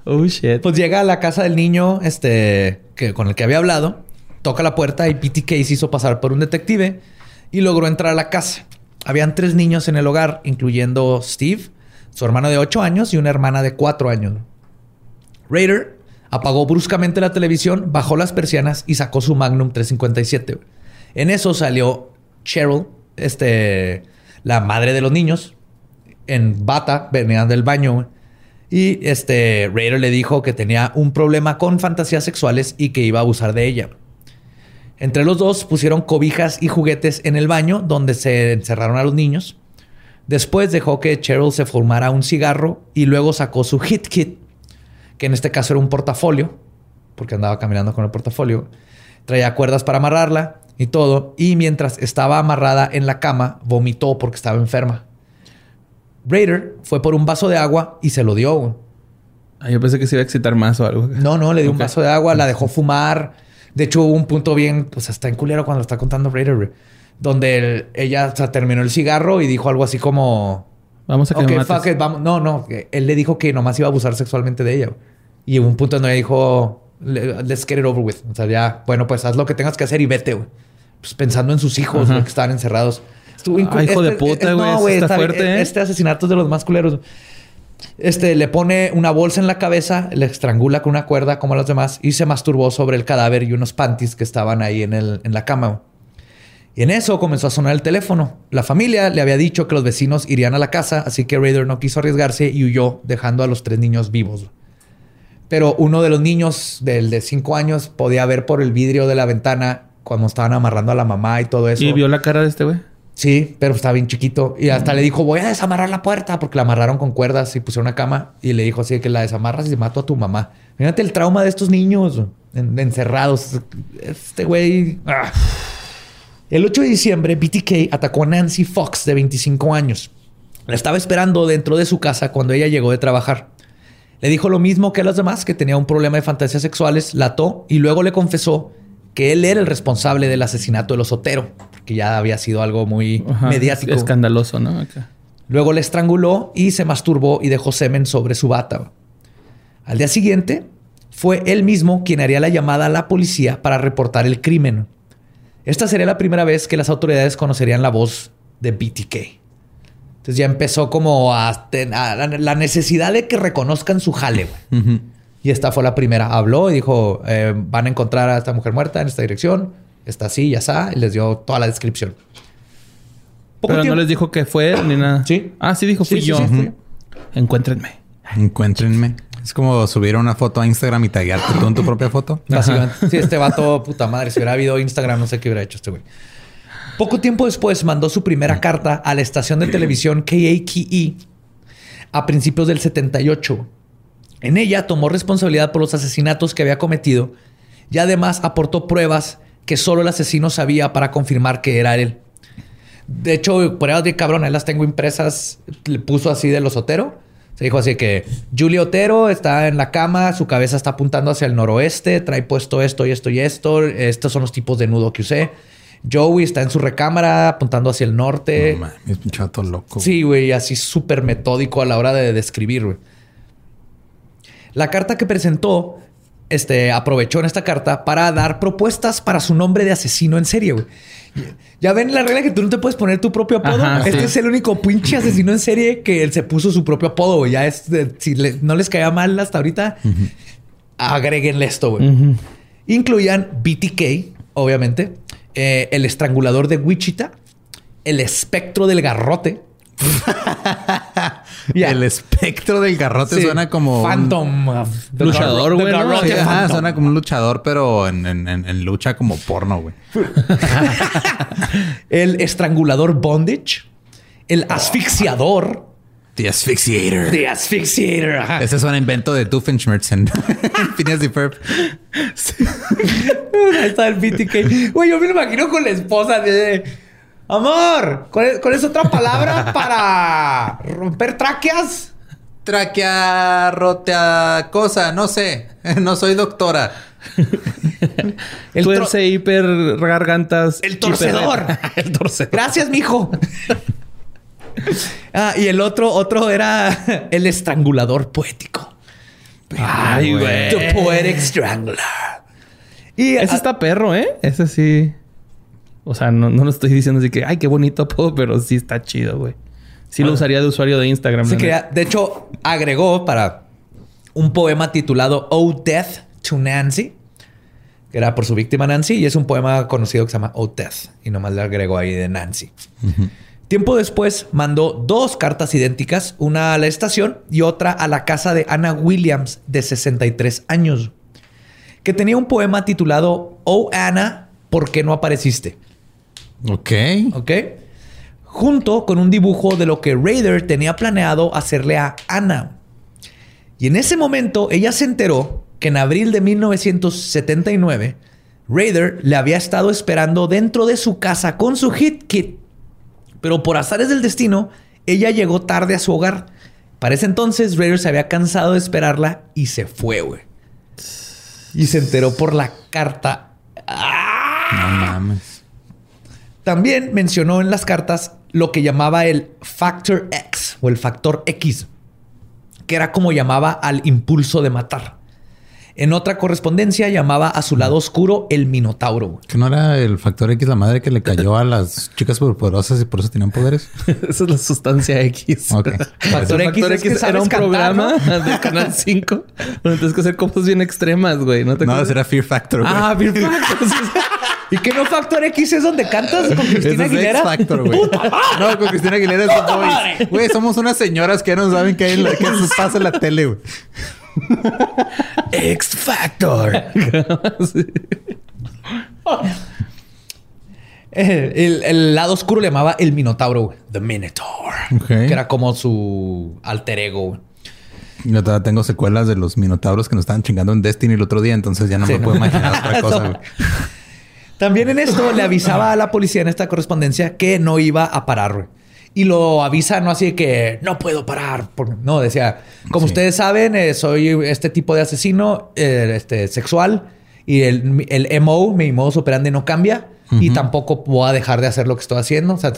oh, shit. Pues llega a la casa del niño este, que, con el que había hablado, toca la puerta y PTK se hizo pasar por un detective y logró entrar a la casa. Habían tres niños en el hogar, incluyendo Steve, su hermano de 8 años y una hermana de 4 años. Raider apagó bruscamente la televisión, bajó las persianas y sacó su Magnum 357. En eso salió Cheryl, este, la madre de los niños, en bata, venía del baño. Y este Raider le dijo que tenía un problema con fantasías sexuales y que iba a abusar de ella. Entre los dos pusieron cobijas y juguetes en el baño donde se encerraron a los niños. Después dejó que Cheryl se fumara un cigarro y luego sacó su hit kit, que en este caso era un portafolio, porque andaba caminando con el portafolio. Traía cuerdas para amarrarla y todo. Y mientras estaba amarrada en la cama, vomitó porque estaba enferma. Raider fue por un vaso de agua y se lo dio. Ay, yo pensé que se iba a excitar más o algo. No, no, le dio un vaso de agua, la dejó fumar. De hecho, hubo un punto bien, pues está en culero cuando lo está contando Raider, donde el- ella o sea, terminó el cigarro y dijo algo así como... Vamos a que Ok, me mates. fuck it, vamos. No, no. Él le dijo que nomás iba a abusar sexualmente de ella. Y hubo un punto donde ella dijo, "Le- let's get it over with. O sea, ya, bueno, pues haz lo que tengas que hacer y vete, güey. Pues pensando en sus hijos, güey, que estaban encerrados. Estuvo Ah, hijo de este- puta, güey, No, güey, fuerte, ¿eh? Este asesinato es de los más culeros. Este le pone una bolsa en la cabeza, le estrangula con una cuerda como a los demás y se masturbó sobre el cadáver y unos panties que estaban ahí en, el, en la cama. Y en eso comenzó a sonar el teléfono. La familia le había dicho que los vecinos irían a la casa, así que Raider no quiso arriesgarse y huyó, dejando a los tres niños vivos. Pero uno de los niños, del de cinco años, podía ver por el vidrio de la ventana cuando estaban amarrando a la mamá y todo eso. ¿Y vio la cara de este güey? Sí, pero estaba bien chiquito. Y hasta le dijo, voy a desamarrar la puerta porque la amarraron con cuerdas y pusieron una cama. Y le dijo así que la desamarras y se mato a tu mamá. Fíjate el trauma de estos niños en- encerrados. Este güey... ah. El 8 de diciembre, BTK atacó a Nancy Fox, de 25 años. La estaba esperando dentro de su casa cuando ella llegó de trabajar. Le dijo lo mismo que a los demás, que tenía un problema de fantasías sexuales, la ató y luego le confesó que él era el responsable del asesinato de los Otero, que ya había sido algo muy Ajá, mediático. Escandaloso, ¿no? Luego le estranguló y se masturbó y dejó semen sobre su bata. Al día siguiente, fue él mismo quien haría la llamada a la policía para reportar el crimen. Esta sería la primera vez que las autoridades conocerían la voz de BTK. Entonces ya empezó como a, a la, la necesidad de que reconozcan su jale. Y esta fue la primera. Habló y dijo, eh, van a encontrar a esta mujer muerta en esta dirección. Está así, ya está. Y les dio toda la descripción. Poco Pero no tiempo- les dijo que fue él ni nada. Sí. Ah, sí dijo, fui Sí, sí, yo. sí. Encuéntrenme. Encuéntrenme. Es como subir una foto a Instagram y taguearte tú en tu propia foto. Básicamente. Sí, este vato, puta madre. Si hubiera habido Instagram, no sé qué hubiera hecho este güey. Poco tiempo después mandó su primera carta a la estación de televisión KAKE a principios del 78. En ella tomó responsabilidad por los asesinatos que había cometido y además aportó pruebas que solo el asesino sabía para confirmar que era él. De hecho, pruebas de cabrón, ahí las tengo impresas. Le puso así de los Otero. Se dijo así que Julie Otero está en la cama, su cabeza está apuntando hacia el noroeste, trae puesto esto y esto y esto. Estos son los tipos de nudo que usé. Joey está en su recámara apuntando hacia el norte. No mames, pinche vato loco. Sí, güey, así súper metódico a la hora de describir, güey. La carta que presentó, este, aprovechó en esta carta para dar propuestas para su nombre de asesino en serie, güey. Ya ven la regla que tú no te puedes poner tu propio apodo. Ajá, este sí. es el único pinche asesino en serie que él se puso su propio apodo, güey. Ya es, de- si le- no les caía mal hasta ahorita, agréguenle esto, güey. Incluían BTK, obviamente, eh, el estrangulador de Wichita, el espectro del garrote. El espectro del garrote Sí. suena como. Phantom. Luchador, güey, suena como un luchador, pero en, en- en- en lucha como porno, güey. El estrangulador bondage. El asfixiador. The Asphyxiator. The asphyxiator. ajá. Ese es un invento de Doofenshmirtz en Phineas y Ferb. Ahí está el BTK. Güey, yo me lo imagino con la esposa de... Amor, ¿cuál es, cuál es otra palabra para romper tráqueas? Tráquea, rotea, cosa, no sé. No soy doctora. El, Tuerce, hiper, gargantas. el torcedor. el torcedor. Gracias, mijo. ah, y el otro, otro era el estrangulador poético. Ay, güey. The Poetic Strangler. Y Ese está perro, ¿eh? Ese sí. O sea, no, no lo estoy diciendo así que, ay, qué bonito apodo, pero sí está chido, güey. Sí lo usaría de usuario de Instagram. la quería- de hecho, agregó para un poema titulado Oh Death to Nancy, que era por su víctima Nancy, y es un poema conocido que se llama Oh Death, y nomás le agregó ahí de Nancy. Tiempo después mandó dos cartas idénticas, una a la estación y otra a la casa de Anna Williams, de 63 años, que tenía un poema titulado Oh Anna, ¿por qué no apareciste? Ok. ¿Ok? Junto con un dibujo de lo que Raider tenía planeado hacerle a Anna. Y en ese momento ella se enteró que en abril de 1979 Raider le había estado esperando dentro de su casa con su hit kit. Pero por azares del destino, ella llegó tarde a su hogar. Para ese entonces, Raider se había cansado de esperarla y se fue, güey. Y se enteró por la carta. No mames. También mencionó en las cartas lo que llamaba el Factor X o el factor X, que era como llamaba al impulso de matar. En otra correspondencia llamaba a su lado oscuro el Minotauro. ¿Que no era el factor X la madre que le cayó a las chicas superpoderosas y por eso tenían poderes? Esa es la sustancia X. Ok. Factor X Factor es que X era un cantar, programa ¿no? del Canal 5 donde tienes que hacer cosas bien extremas, güey. ¿No te No, era Fear Factor. güey. Ah, Fear Factor. ¿Y qué no Factor X es donde cantas con Cristina es Aguilera? X Factor, güey. No, con Cristina Aguilera es The Voice. Güey, somos unas señoras que ya no saben qué, hay en la- qué se pasa en la tele, güey. X Factor. Eh, El, el lado oscuro le llamaba el Minotauro, güey. The Minotaur. Que era como su alter ego, güey. Yo todavía tengo secuelas de los minotauros que nos estaban chingando en Destiny el otro día, entonces ya no Sí, me ¿no? puedo imaginar otra cosa. También en esto le avisaba a la policía en esta correspondencia que no iba a parar, güey. Y lo avisa no así de que no puedo parar. No, decía, como Sí. ustedes saben, eh, soy este tipo de asesino eh, este, sexual y el, el MO, mi modus operandi no cambia. Y tampoco voy a dejar de hacer lo que estoy haciendo. O sea,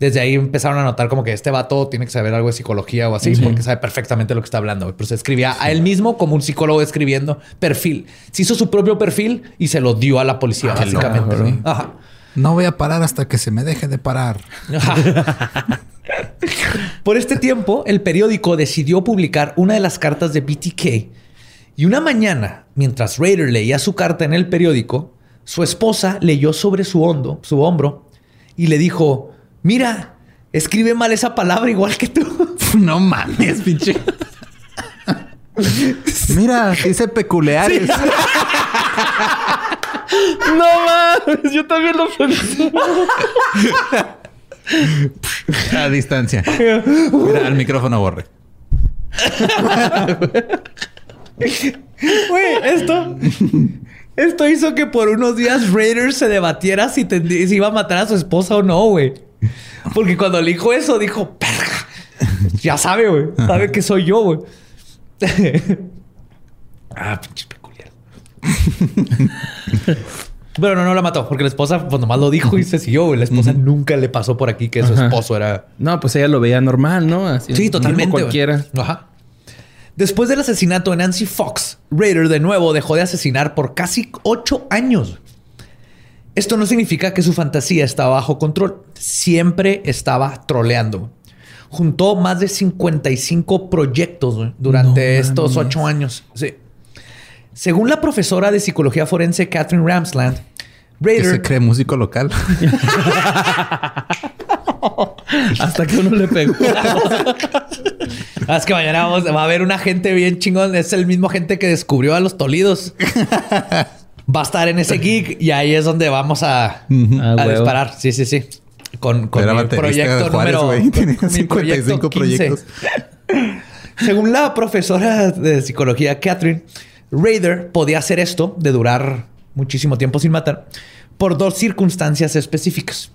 desde ahí empezaron a notar como que este vato tiene que saber algo de psicología o así, porque sabe perfectamente lo que está hablando. Pero se escribía a él mismo como un psicólogo escribiendo perfil. Se hizo su propio perfil y se lo dio a la policía, Qué básicamente. Ajá. No voy a parar hasta que se me deje de parar. Por este tiempo, el periódico decidió publicar una de las cartas de BTK. Y una mañana, mientras Raider leía su carta en el periódico, su esposa leyó sobre su, hondo, su hombro y le dijo, mira, escribe mal esa palabra igual que tú. no mames, pinche. Mira, dice peculiares. No mames, yo también lo pensé. A distancia. Mira, al micrófono borre. Güey, esto... Esto hizo que por unos días Raider se debatiera si, tendría- si iba a matar a su esposa o no, güey. Porque cuando le dijo eso, dijo, "Perga". Ya sabe, güey. Sabe que soy yo, güey. ah, pinche peculiar. Pero no, no la mató. Porque la esposa, pues nomás lo dijo y se siguió, güey. La esposa nunca le pasó por aquí que su Ajá. esposo era... No, pues ella lo veía normal, ¿no? Así, Sí, totalmente. güey. Cualquiera. Ajá. Después del asesinato de Nancy Fox, Raider de nuevo dejó de asesinar por casi ocho años. Esto no significa que su fantasía estaba bajo control. Siempre estaba troleando. Juntó más de 55 proyectos durante No estos ocho años. Sí. Según la profesora de psicología forense Catherine Ramsland, Que Raider se cree músico local. Hasta que uno le pegó. Es que mañana vamos- va a haber una gente bien chingón. Es el mismo gente que descubrió a los Tolidos. Va a estar en ese gig y ahí es donde vamos a, Ah, a disparar. Sí, sí, sí. Con, con mi proyecto Juárez, número con proyecto 55 15. proyectos. Según la profesora de psicología Catherine, Raider podía hacer esto de durar muchísimo tiempo sin matar por dos circunstancias específicas.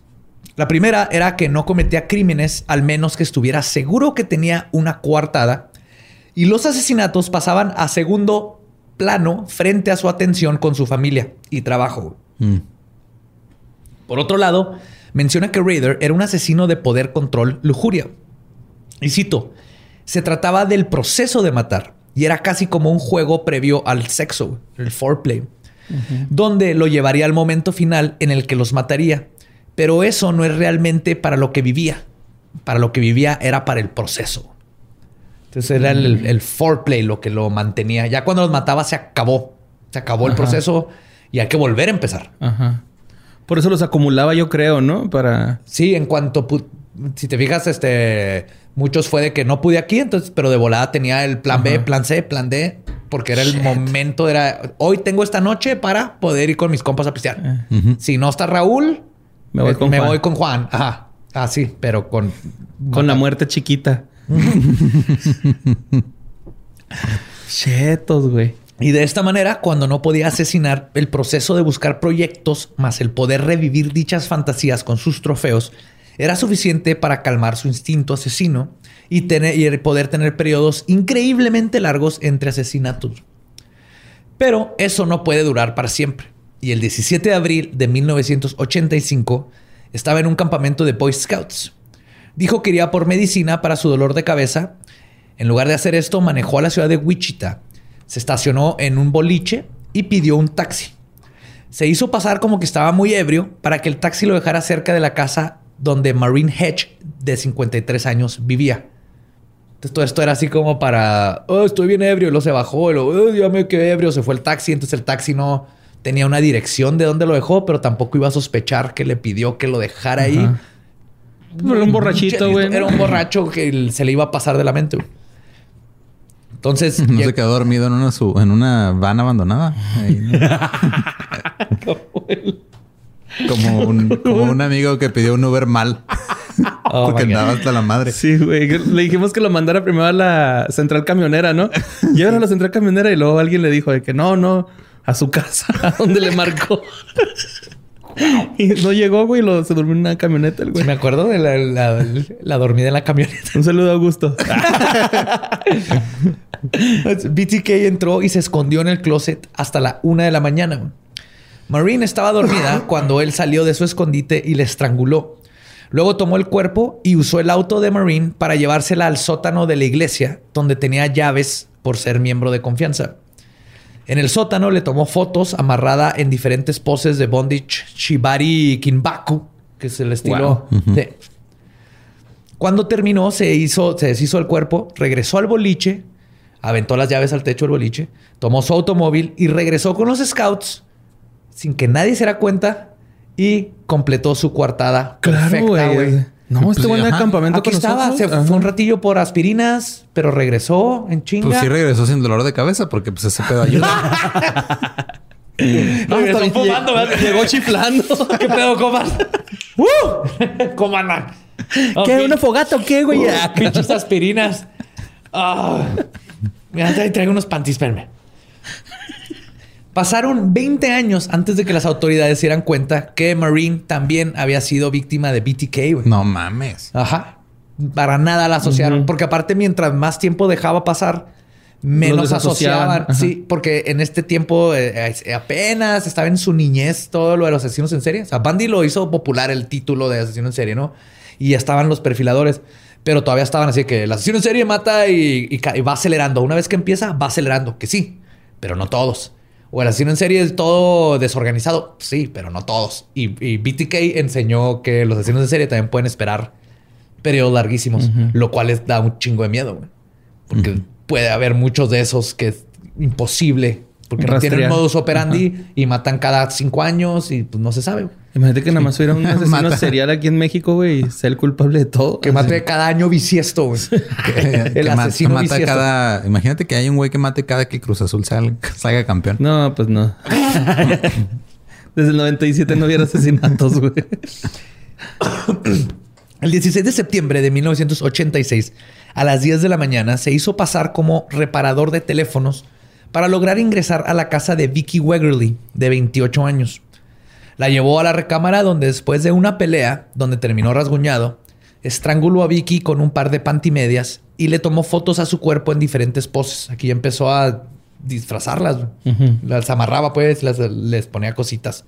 La primera era que no cometía crímenes al menos que estuviera seguro que tenía una coartada y los asesinatos pasaban a segundo plano frente a su atención con su familia y trabajo. Mm. Por otro lado, menciona que Raider era un asesino de poder, control, lujuria. Y cito, se trataba del proceso de matar y era casi como un juego previo al sexo, el foreplay, donde lo llevaría al momento final en el que los mataría. Pero eso no es realmente para lo que vivía. Para lo que vivía era para el proceso. Entonces era el, el foreplay lo que lo mantenía. Ya cuando los mataba se acabó. Se acabó el proceso y hay que volver a empezar. Ajá. Por eso los acumulaba, yo creo, ¿no? Para. Sí, en cuanto si te fijas, este muchos fue de que no pude aquí, entonces, pero de volada tenía el plan B, plan C, plan D, porque era el momento, era hoy tengo esta noche para poder ir con mis compas a pistear. Ujú. Si no está Raúl, Me voy eh, con me Juan. voy con Juan. Ajá. Ah, sí, pero con Con la muerte chiquita. Chetos, güey. Y de esta manera, cuando no podía asesinar, el proceso de buscar proyectos más el poder revivir dichas fantasías con sus trofeos era suficiente para calmar su instinto asesino y, tener, y poder tener periodos increíblemente largos entre asesinatos. Pero eso no puede durar para siempre. Y el 17 de abril de 1985 estaba en un campamento de Boy Scouts. Dijo que iría por medicina para su dolor de cabeza. En lugar de hacer esto, manejó a la ciudad de Wichita. Se estacionó en un boliche y pidió un taxi. Se hizo pasar como que estaba muy ebrio para que el taxi lo dejara cerca de la casa donde Marine Hedge, de 53 años, vivía. Entonces todo esto era así como para, oh, estoy bien ebrio, y luego se bajó, y luego, "Oh, ya me ebrio, se fue el taxi, entonces el taxi no tenía una dirección de dónde lo dejó, pero tampoco iba a sospechar que le pidió que lo dejara ahí. Era un borrachito, güey. Era un borracho que se le iba a pasar de la mente. güey. Entonces, No se quedó dormido en una, su- en una van abandonada. Ahí, ¿no? Como un, como un amigo que pidió un Uber mal. Oh, porque andaba hasta la madre. Sí, güey. Le dijimos que lo mandara primero a la central camionera, ¿no? Llegaron a la central camionera y luego alguien le dijo de que no, no, a su casa, a donde le marcó. y no llegó, güey, lo, se durmió en una camioneta el güey. Me acuerdo de la, la- la dormida en la camioneta. Un saludo a Augusto. BTK entró y se escondió en el closet hasta la una de la mañana. Marine estaba dormida cuando él salió de su escondite y le estranguló. Luego tomó el cuerpo y usó el auto de Marine para llevársela al sótano de la iglesia, donde tenía llaves por ser miembro de confianza. En el sótano le tomó fotos amarrada en diferentes poses de bondage shibari kinbaku, que es el estilo de... Cuando terminó, se hizo, se deshizo el cuerpo, regresó al boliche, aventó las llaves al techo del boliche, tomó su automóvil y regresó con los scouts sin que nadie se diera cuenta y completó su coartada Claro, perfecta, güey. No, Pues, este ajá. campamento Aquí con estaba, nosotros. se Ajá. fue un ratillo por aspirinas, pero regresó en chinga. Pues sí regresó sin dolor de cabeza porque pues ese pedo ayuda. No, Regresó fumando, lle- ¿verdad? Llegó chiflando. ¿Qué pedo, comas? ¡Uh! ¿Cómo andan? ¿Qué? ¿Una fogata o qué, güey? Ah, pinches aspirinas. Ah. Mira, ahí traigo unos panties, espérame. Pasaron 20 años antes de que las autoridades se dieran cuenta que Marine también había sido víctima de BTK, güey. no mames. Ajá. Para nada la asociaron. Porque aparte, mientras más tiempo dejaba pasar, menos asociaban. Ajá. Sí, porque en este tiempo eh, eh, apenas estaba en su niñez todo lo de los asesinos en serie. O sea, Bundy lo hizo popular el título de asesino en serie, ¿no? Y ya estaban los perfiladores. Pero todavía estaban así que el asesino en serie mata y, y ca- y va acelerando. Una vez que empieza, va acelerando. Que sí, pero no todos. O el asesino en serie es todo desorganizado. Sí, pero no todos. Y, y BTK enseñó que los asesinos en serie también pueden esperar periodos larguísimos, lo cual les da un chingo de miedo, güey. Porque puede haber muchos de esos que es imposible, porque no tienen modus operandi y matan cada cinco años y pues no se sabe. güey. Imagínate que nada más hubiera un asesino Mata. serial aquí en México, güey, y sea el culpable de todo. Que mate cada año bisiesto, güey. Que- el que asesino mata bisiesto. cada. Imagínate que hay un güey que mate cada que Cruz Azul sal- salga campeón. No, pues no. Desde el 97 no hubiera asesinatos, güey. El 16 de septiembre de 1986, a las 10 de la mañana, se hizo pasar como reparador de teléfonos para lograr ingresar a la casa de Vicky Wegerly, de 28 años. La llevó a la recámara donde después de una pelea, donde terminó rasguñado, estranguló a Vicky con un par de pantimedias y le tomó fotos a su cuerpo en diferentes poses. Aquí empezó a disfrazarlas. Las amarraba pues, las- les ponía cositas.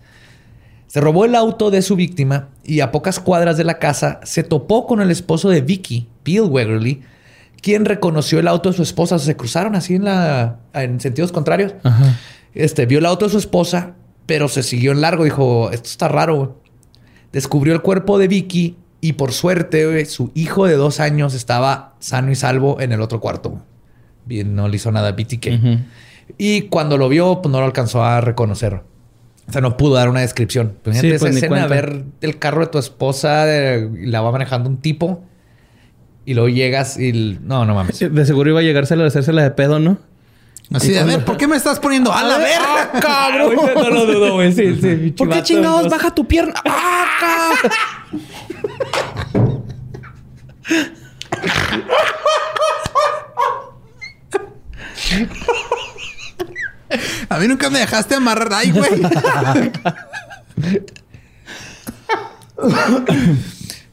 Se robó el auto de su víctima y a pocas cuadras de la casa se topó con el esposo de Vicky, Bill Wegerly, quien reconoció el auto de su esposa. Se cruzaron así en la en sentidos contrarios. Ajá. Este vio el auto de su esposa, pero se siguió en largo. Dijo, esto está raro. güey". Descubrió el cuerpo de Vicky y por suerte güey, su hijo de dos años estaba sano y salvo en el otro cuarto. güey. Bien, no le hizo nada a BTK. Ujú. Y cuando lo vio, pues no lo alcanzó a reconocer. O sea, no pudo dar una descripción. Pues, Sí, Imagínate pues, esa escena, cuenta. ver el carro de tu esposa y la va manejando un tipo y luego llegas y... No, no mames. De seguro iba a llegársela a hacérsela de pedo, ¿no? Así de, a ver, ¿por qué me estás poniendo a la verga? cabrón! no lo dudo, güey. Sí, sí. ¿Por qué chingados baja tu pierna? ¡Ah, cabrón! A mí nunca me dejaste amarrar. Ay, güey.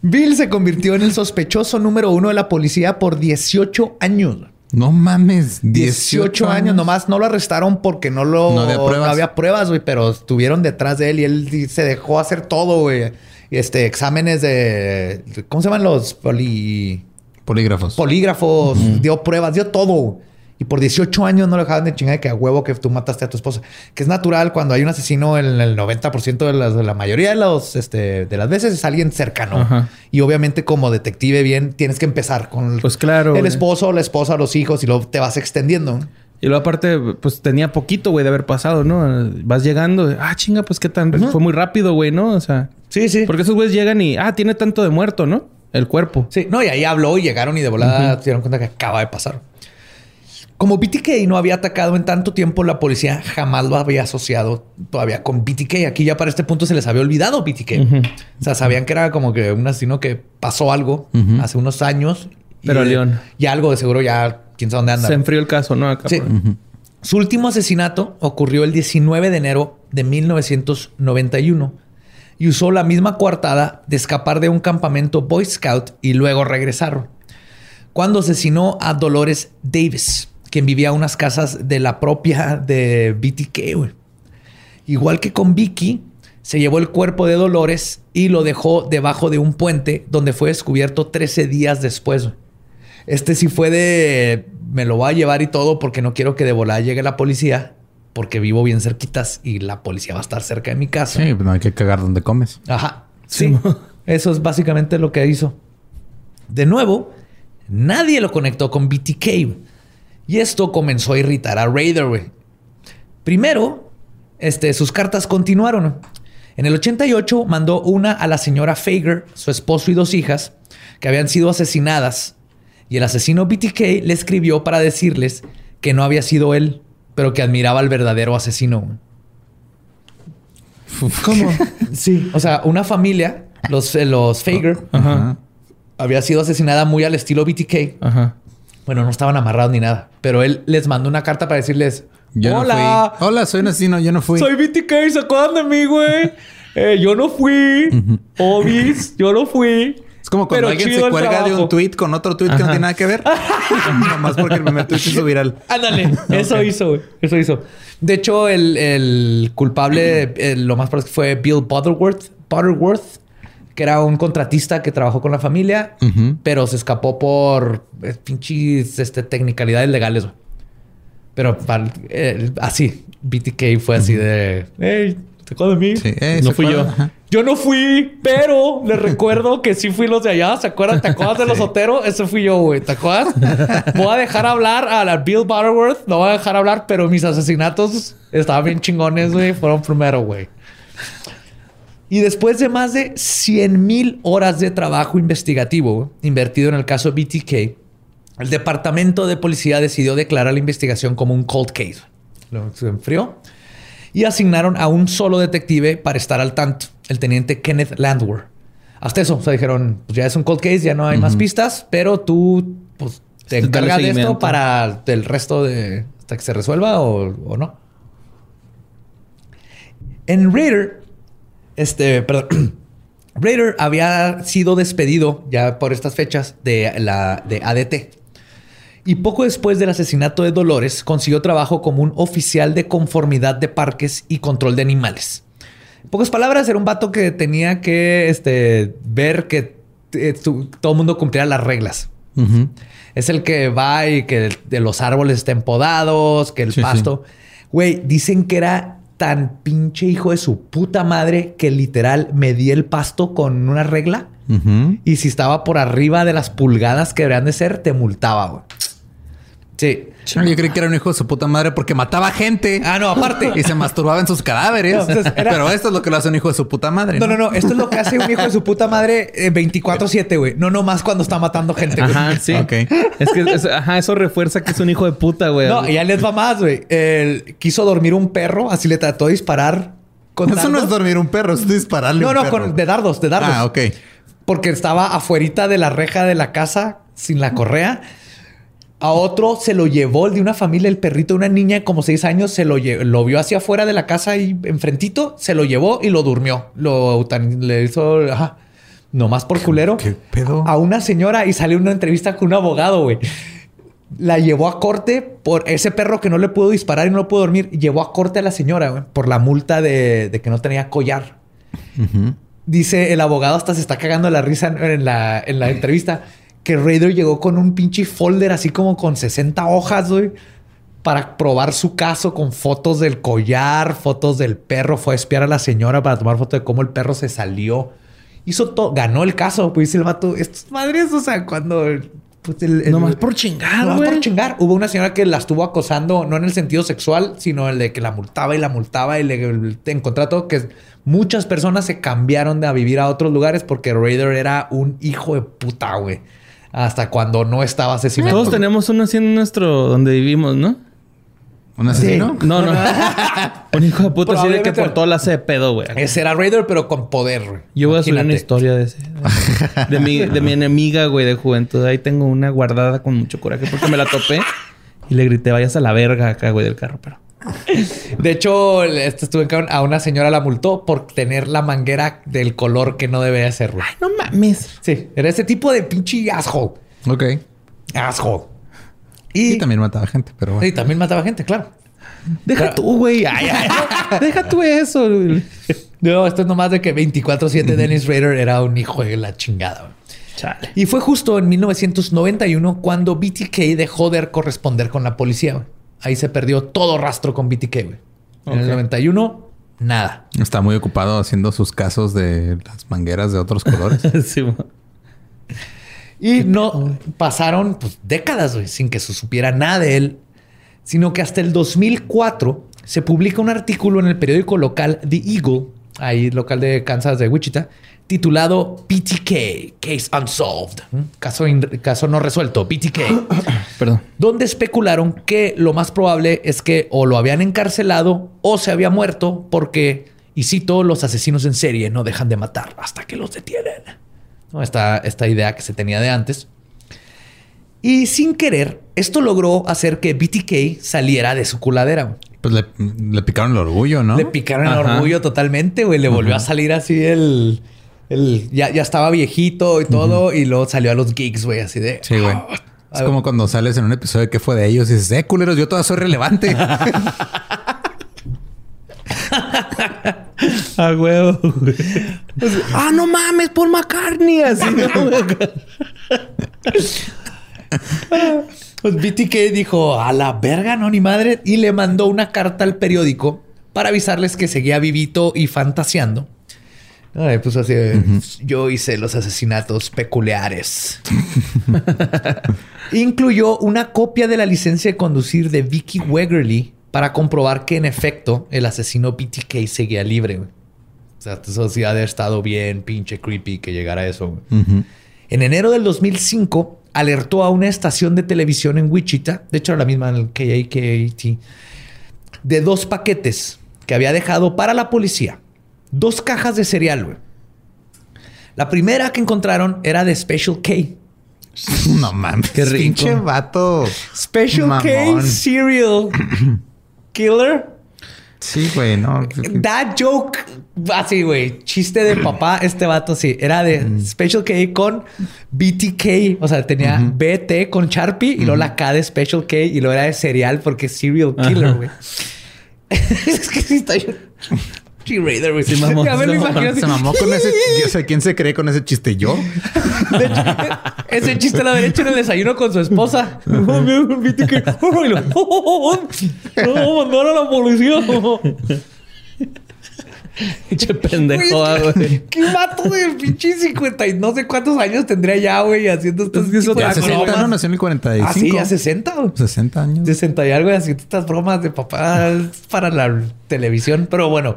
Bill se convirtió en el sospechoso número uno de la policía por 18 años. No mames. 18, años. Nomás no lo arrestaron porque no lo... No había pruebas. no había pruebas, güey. Pero estuvieron detrás de él y él se dejó hacer todo, güey. Este, exámenes de... ¿Cómo se llaman los poli... Polígrafos. polígrafos, dio pruebas, dio todo. Y por 18 años no lo dejaban de chingar de que a huevo que tú mataste a tu esposa. Que es natural cuando hay un asesino en el 90% de, las, de la mayoría de, los, este, de las veces es alguien cercano. Ajá. Y obviamente como detective bien tienes que empezar con Pues claro, el esposo, la esposa, los hijos y luego te vas extendiendo. Y luego aparte, pues tenía poquito, güey, de haber pasado, ¿no? Vas llegando, ah, chinga, pues qué tan... Fue muy rápido, güey, ¿no? O sea... Sí, sí. Porque esos güeyes llegan y, ah, tiene tanto de muerto, ¿no? El cuerpo. Sí, no, y ahí habló y llegaron y de volada se dieron cuenta que acaba de pasar. Como BTK no había atacado en tanto tiempo, la policía jamás lo había asociado todavía con BTK. Aquí ya para este punto se les había olvidado BTK. O sea, sabían que era como que un asesino que pasó algo hace unos años. Pero y, León. Y algo de seguro ya, quién sabe dónde anda. Se enfrió el caso, ¿no? Acá Sí. por- Su último asesinato ocurrió el 19 de enero de 1991 y usó la misma coartada de escapar de un campamento Boy Scout y luego regresar. Cuando asesinó a Dolores Davis, quien vivía a unas casas de la propia de BTK. güey. Igual que con Vicky, se llevó el cuerpo de Dolores y lo dejó debajo de un puente donde fue descubierto 13 días después. güey. Este sí fue de me lo voy a llevar y todo porque no quiero que de volada llegue la policía porque vivo bien cerquitas y la policía va a estar cerca de mi casa. Sí, pues no hay que cagar donde comes. Ajá. Sí. Eso es básicamente lo que hizo. De nuevo, nadie lo conectó con BTK. Y esto comenzó a irritar a Raider, güey. Primero, este, sus cartas continuaron. En el 88 mandó una a la señora Fager, su esposo y dos hijas, que habían sido asesinadas. Y el asesino BTK le escribió para decirles que no había sido él, pero que admiraba al verdadero asesino. ¿Cómo? Sí. O sea, una familia, los, eh, los Fager, había sido asesinada muy al estilo BTK. Ajá. Bueno, no estaban amarrados ni nada, pero él les mandó una carta para decirles: Yo Hola, no. Hola, soy un asesino, yo no fui. soy BTK, ¿se acuerdan de mí, güey? Eh, yo no fui. Obis, yo no fui. Es como cuando alguien se el cuelga de un tweet con otro tweet que no tiene nada que ver. Nomás porque el primer tweet se hizo viral. Ándale, eso hizo, güey. Eso hizo. De hecho, el, el culpable, el- lo más probable fue Bill Butterworth, Butterworth, que era un contratista que trabajó con la familia, Ujú. pero se escapó por eh, pinches este, technicalidades legales. güey. Pero para- eh, así, BTK fue así de, hey, ¿te acuerdas de mí? Sí, eh, No ¿se fui yo. acuerdan? Ajá. Yo no fui, pero les recuerdo que sí fui los de allá. ¿Se acuerdan? ¿Te acuerdas de los Otero? Ese fui yo, güey. ¿Te acuerdas? Voy a dejar hablar a la Bill Butterworth. No voy a dejar hablar, pero mis asesinatos estaban bien chingones, güey. Fueron primero, güey. Y después de más de 100 mil horas de trabajo investigativo invertido en el caso BTK, el departamento de policía decidió declarar la investigación como un cold case. Lo se enfrió y asignaron a un solo detective para estar al tanto, el teniente Kenneth Landwehr. Hasta eso, o sea, dijeron, pues ya es un cold case, ya no hay más pistas, pero tú pues, te encargas de esto para el resto de hasta que se resuelva o, o no. En Raider, este, perdón, Raider había sido despedido ya por estas fechas de la de ADT. Y poco después del asesinato de Dolores, consiguió trabajo como un oficial de conformidad de parques y control de animales. En pocas palabras, era un vato que tenía que este, ver que eh, tu- todo el mundo cumpliera las reglas. Es el que va y que de los árboles estén podados, que el Sí, pasto. Güey, dicen que era tan pinche hijo de su puta madre que literal medía el pasto con una regla. Y si estaba por arriba de las pulgadas que deberían de ser, te multaba, güey. Sí. No, Yo creí que era un hijo de su puta madre porque mataba gente. Ah, no, aparte. Y se masturbaba en sus cadáveres. No, entonces era- Pero esto es lo que lo hace un hijo de su puta madre. No, no, no. Esto es lo que hace un hijo de su puta madre eh, 24-7, güey. No nomás cuando está matando gente, güey. Ajá, sí. Ok. Es que es- ajá, eso refuerza que es un hijo de puta, güey. No, y ya les va más, güey. Él quiso dormir un perro, así le trató de disparar con Eso no es dormir un perro, es dispararle No, un no, perro. con, de dardos, de dardos. Ah, ok. Porque estaba afuerita de la reja de la casa sin la correa. A otro se lo llevó, el de una familia, el perrito de una niña de como seis años, se lo, lo vio hacia afuera de la casa y enfrentito, se lo llevó y lo durmió. Lo le hizo, ajá, nomás por culero. qué pedo? A una señora y salió una entrevista con un abogado, güey. La llevó a corte por ese perro que no le pudo disparar y no pudo dormir. Llevó a corte a la señora, güey, por la multa de, de que no tenía collar. Dice el abogado hasta se está cagando la risa en- en la, en la entrevista que Raider llegó con un pinche folder así como con 60 hojas, güey, para probar su caso con fotos del collar, fotos del perro. Fue a espiar a la señora para tomar foto de cómo el perro se salió. Hizo todo, ganó el caso. Pues dice el vato, estos madres, o sea, cuando... Pues el, el- Nomás por chingar, Nomás por chingar. Hubo una señora que la estuvo acosando, no en el sentido sexual, sino el de que la multaba y la multaba y le en contrato que muchas personas se cambiaron de a vivir a otros lugares porque Raider era un hijo de puta, güey. Hasta cuando no estaba asesinando. Todos tenemos uno así en nuestro... Donde vivimos, ¿no? ¿Un asesino? No, no. Un hijo de puta así de que Probablemente- por todo la hace de pedo, güey. Ese era Raider, pero con poder, güey. Yo voy a subir una historia de ese. De, de mi, de mi enemiga, güey, de juventud. Ahí tengo una guardada con mucho coraje porque me la topé y le grité, vayas a la verga acá, güey, del carro, pero. De hecho, este estuve a una señora la multó por tener la manguera del color que no debe ser, güey. No mames. Sí, era ese tipo de pinche asshole. Ok. Asshole. Y Y, también mataba gente, pero bueno. y también mataba gente, claro. Deja Pero- tú, güey. Ay, ay. Deja tú eso. güey. No, esto es nomás de que 24-7 Dennis Rader era un hijo de la chingada. güey. Chale. Y fue justo en 1991 cuando BTK dejó de corresponder con la policía. güey. Ahí se perdió todo rastro con BTK. güey. En el Ok. 91, nada. Está muy ocupado haciendo sus casos de las mangueras de otros colores. Sí. Y no pasaron pues, décadas güey, sin que se supiera nada de él, sino que hasta el 2004 se publica un artículo en el periódico local The Eagle, ahí local de Kansas de Wichita, titulado BTK, Case Unsolved, caso, caso no resuelto, BTK, Perdón. donde especularon que lo más probable es que o lo habían encarcelado o se había muerto porque, y cito, los asesinos en serie no dejan de matar hasta que los detienen. ¿no? Esta, esta idea que se tenía de antes. Y sin querer, esto logró hacer que BTK saliera de su culadera. Pues le, le picaron el orgullo, ¿no? Le picaron el orgullo totalmente, güey. Le volvió a salir así el... el ya, ya estaba viejito y todo. Y luego salió a los gigs, güey, así de... Sí, güey. Es como cuando sales en un episodio de qué fue de ellos y dices, eh, culeros, yo todavía soy relevante. A huevo, güey. ah, no mames, Paul McCartney. Así, ¿no? Pues BTK dijo, a la verga, no, ni madre. Y le mandó una carta al periódico para avisarles que seguía vivito y fantaseando. Ay, pues así, yo hice los asesinatos peculiares. Incluyó una copia de la licencia de conducir de Vicky Wegerly para comprobar que en efecto el asesino BTK seguía libre. O sea, eso sí ha de estado bien pinche creepy que llegara a eso. En enero del 2005 alertó a una estación de televisión en Wichita, de hecho era la misma en el KAKT, de dos paquetes que había dejado para la policía. Dos cajas de cereal, güey. La primera que encontraron era de Special K. no mames. Qué rico. Pinche vato. Special K. Cereal Killer. Sí, güey, no. That joke, así, güey, chiste de papá, este vato, sí, era de Special K con BTK, o sea, tenía BT con Sharpie y luego la K de Special K y luego era de cereal porque es serial killer, güey. es que sí está yo. G-Raider, güey. Sí, mamó. Ya me lo Se imagino. Se mamó con ese. Quién se cree con ese chiste. Yo. De hecho, ese chiste lo había hecho en el desayuno con su esposa. No, lo- No, mandaron a la policía. Pinche pendejo, Güey. ¿Qué vato de pinche 50 y no sé cuántos años tendría ya, güey, haciendo estos Es que eso de 60, bromas? ¿no? Nació en el 45. Ah, sí, ya 60. güey. 60 años. 60 y algo y haciendo estas bromas de papá para la televisión. Pero bueno,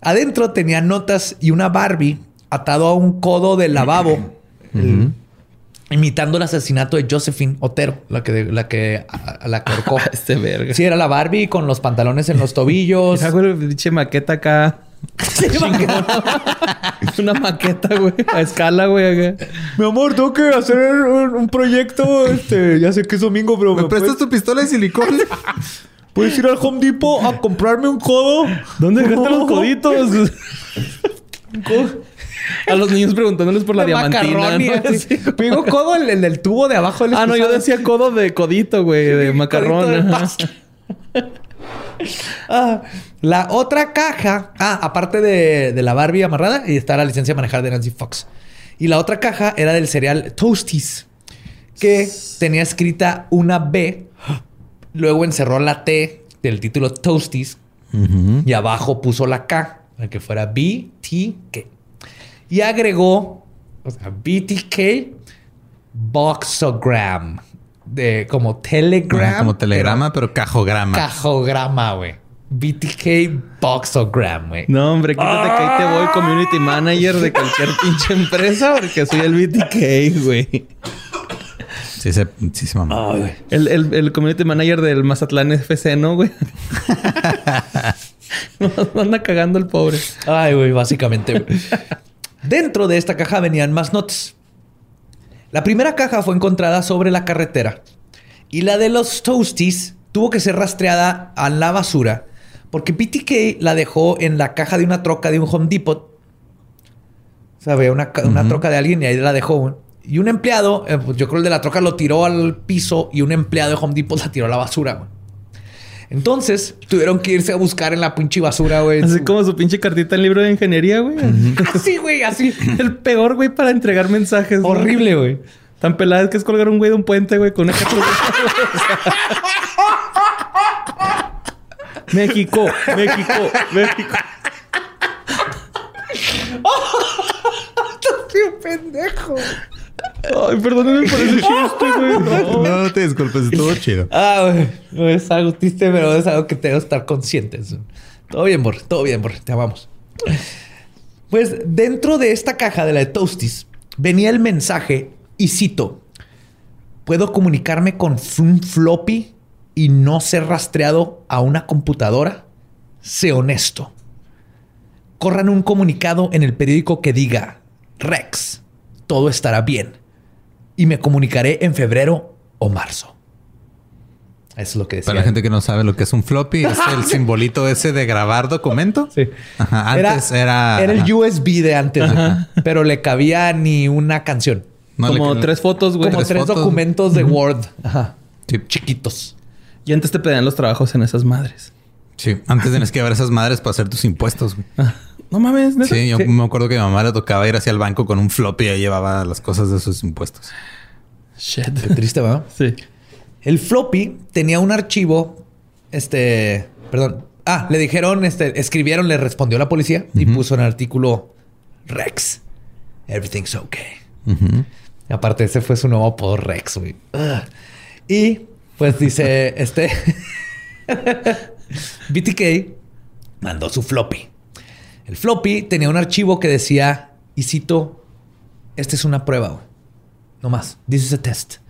adentro tenía notas y una Barbie atado a un codo del lavabo. Imitando el asesinato de Josephine Otero, la que, la que, a, a la que ahorcó. Este verga. Sí, era la Barbie con los pantalones en los tobillos. Mira, güey, pinche maqueta acá. Una maqueta, güey. A escala, güey. Mi amor, tengo que hacer un, un proyecto. Este, ya sé que es domingo, pero ¿Me prestas tu pistola de silicón? puedes ir al Home Depot a comprarme un codo. ¿Dónde dejaste los coditos? A los niños preguntándoles por la de diamantina. ¿no? Sí. Me digo codo el, el del tubo de abajo del Ah, no, yo decía codo de codito, güey, de macarrón. Ah, la otra caja, ah, aparte de, de la Barbie amarrada, y está la licencia de manejar de Nancy Fox. Y la otra caja era del cereal Toasties, que tenía escrita una B, luego encerró la T del título Toasties y abajo puso la K, para que fuera BTK. Y agregó, o sea, BTK Boxogram, de como Telegram. Ajá, como telegrama, pero cajograma. Cajograma, güey. BTK Boxogram, güey. No, hombre, quítate que ahí te voy community manager de cualquier pinche empresa porque soy el BTK, güey. Sí, se, sí se mamó. El, el, el community manager del Mazatlán FC, ¿no, güey? No anda cagando el pobre. Ay, güey, básicamente. güey. Dentro de esta caja venían más notas. La primera caja fue encontrada sobre la carretera y la de los Toasties tuvo que ser rastreada a la basura porque PTK la dejó en la caja de una troca de un Home Depot. ¿Sabe? Una, ca- una troca de alguien y ahí la dejó. Y un empleado, eh, pues yo creo el de la troca lo tiró al piso y un empleado de Home Depot la tiró a la basura. Entonces tuvieron que irse a buscar en la pinche basura, güey. Así como su pinche cartita en libro de ingeniería, güey. Así, güey, así. El peor, güey, para entregar mensajes. Horrible, güey. Tan pelada que es colgar un güey de un puente, güey, con una México, México, México. ¡Qué pendejo! Ay, perdóname por ese chiste, güey. No. Te disculpes, estuvo chido. Ah, güey. No es algo triste, pero es algo que tengo que estar conscientes. Todo bien, Bor. Todo bien, Bor. Te amamos. Pues dentro de esta caja de la de Toasties venía el mensaje y cito: Puedo comunicarme con un floppy y no ser rastreado a una computadora. Sé honesto. Corran un comunicado en el periódico que diga: Rex, todo estará bien. Y me comunicaré en febrero o marzo. Eso es lo que decía. Para la gente que no sabe lo que es un floppy, es el simbolito ese de grabar documento. Sí. Ajá, antes era... Era el. USB de antes, pero le cabía ni una canción. No, le- Como tres fotos, güey. Como tres documentos de Word. Ajá. Sí. Chiquitos. Y antes te pedían los trabajos en esas madres. Sí, antes tienes que llevar esas madres para hacer tus impuestos. güey. No mames, ¿neta? Sí, yo Sí. me acuerdo que a mi mamá le tocaba ir hacia el banco con un floppy y ahí llevaba las cosas de sus impuestos. Shit. Qué triste, ¿verdad? Sí. El floppy tenía un archivo. Este. Perdón. Ah, le dijeron, este, escribieron, le respondió la policía y puso en el artículo Rex. Everything's okay. Aparte, ese fue su nuevo apodo Rex, güey. Y pues dice este. BTK mandó su floppy. El floppy tenía un archivo que decía, y cito, esta es una prueba. No más. This is a test.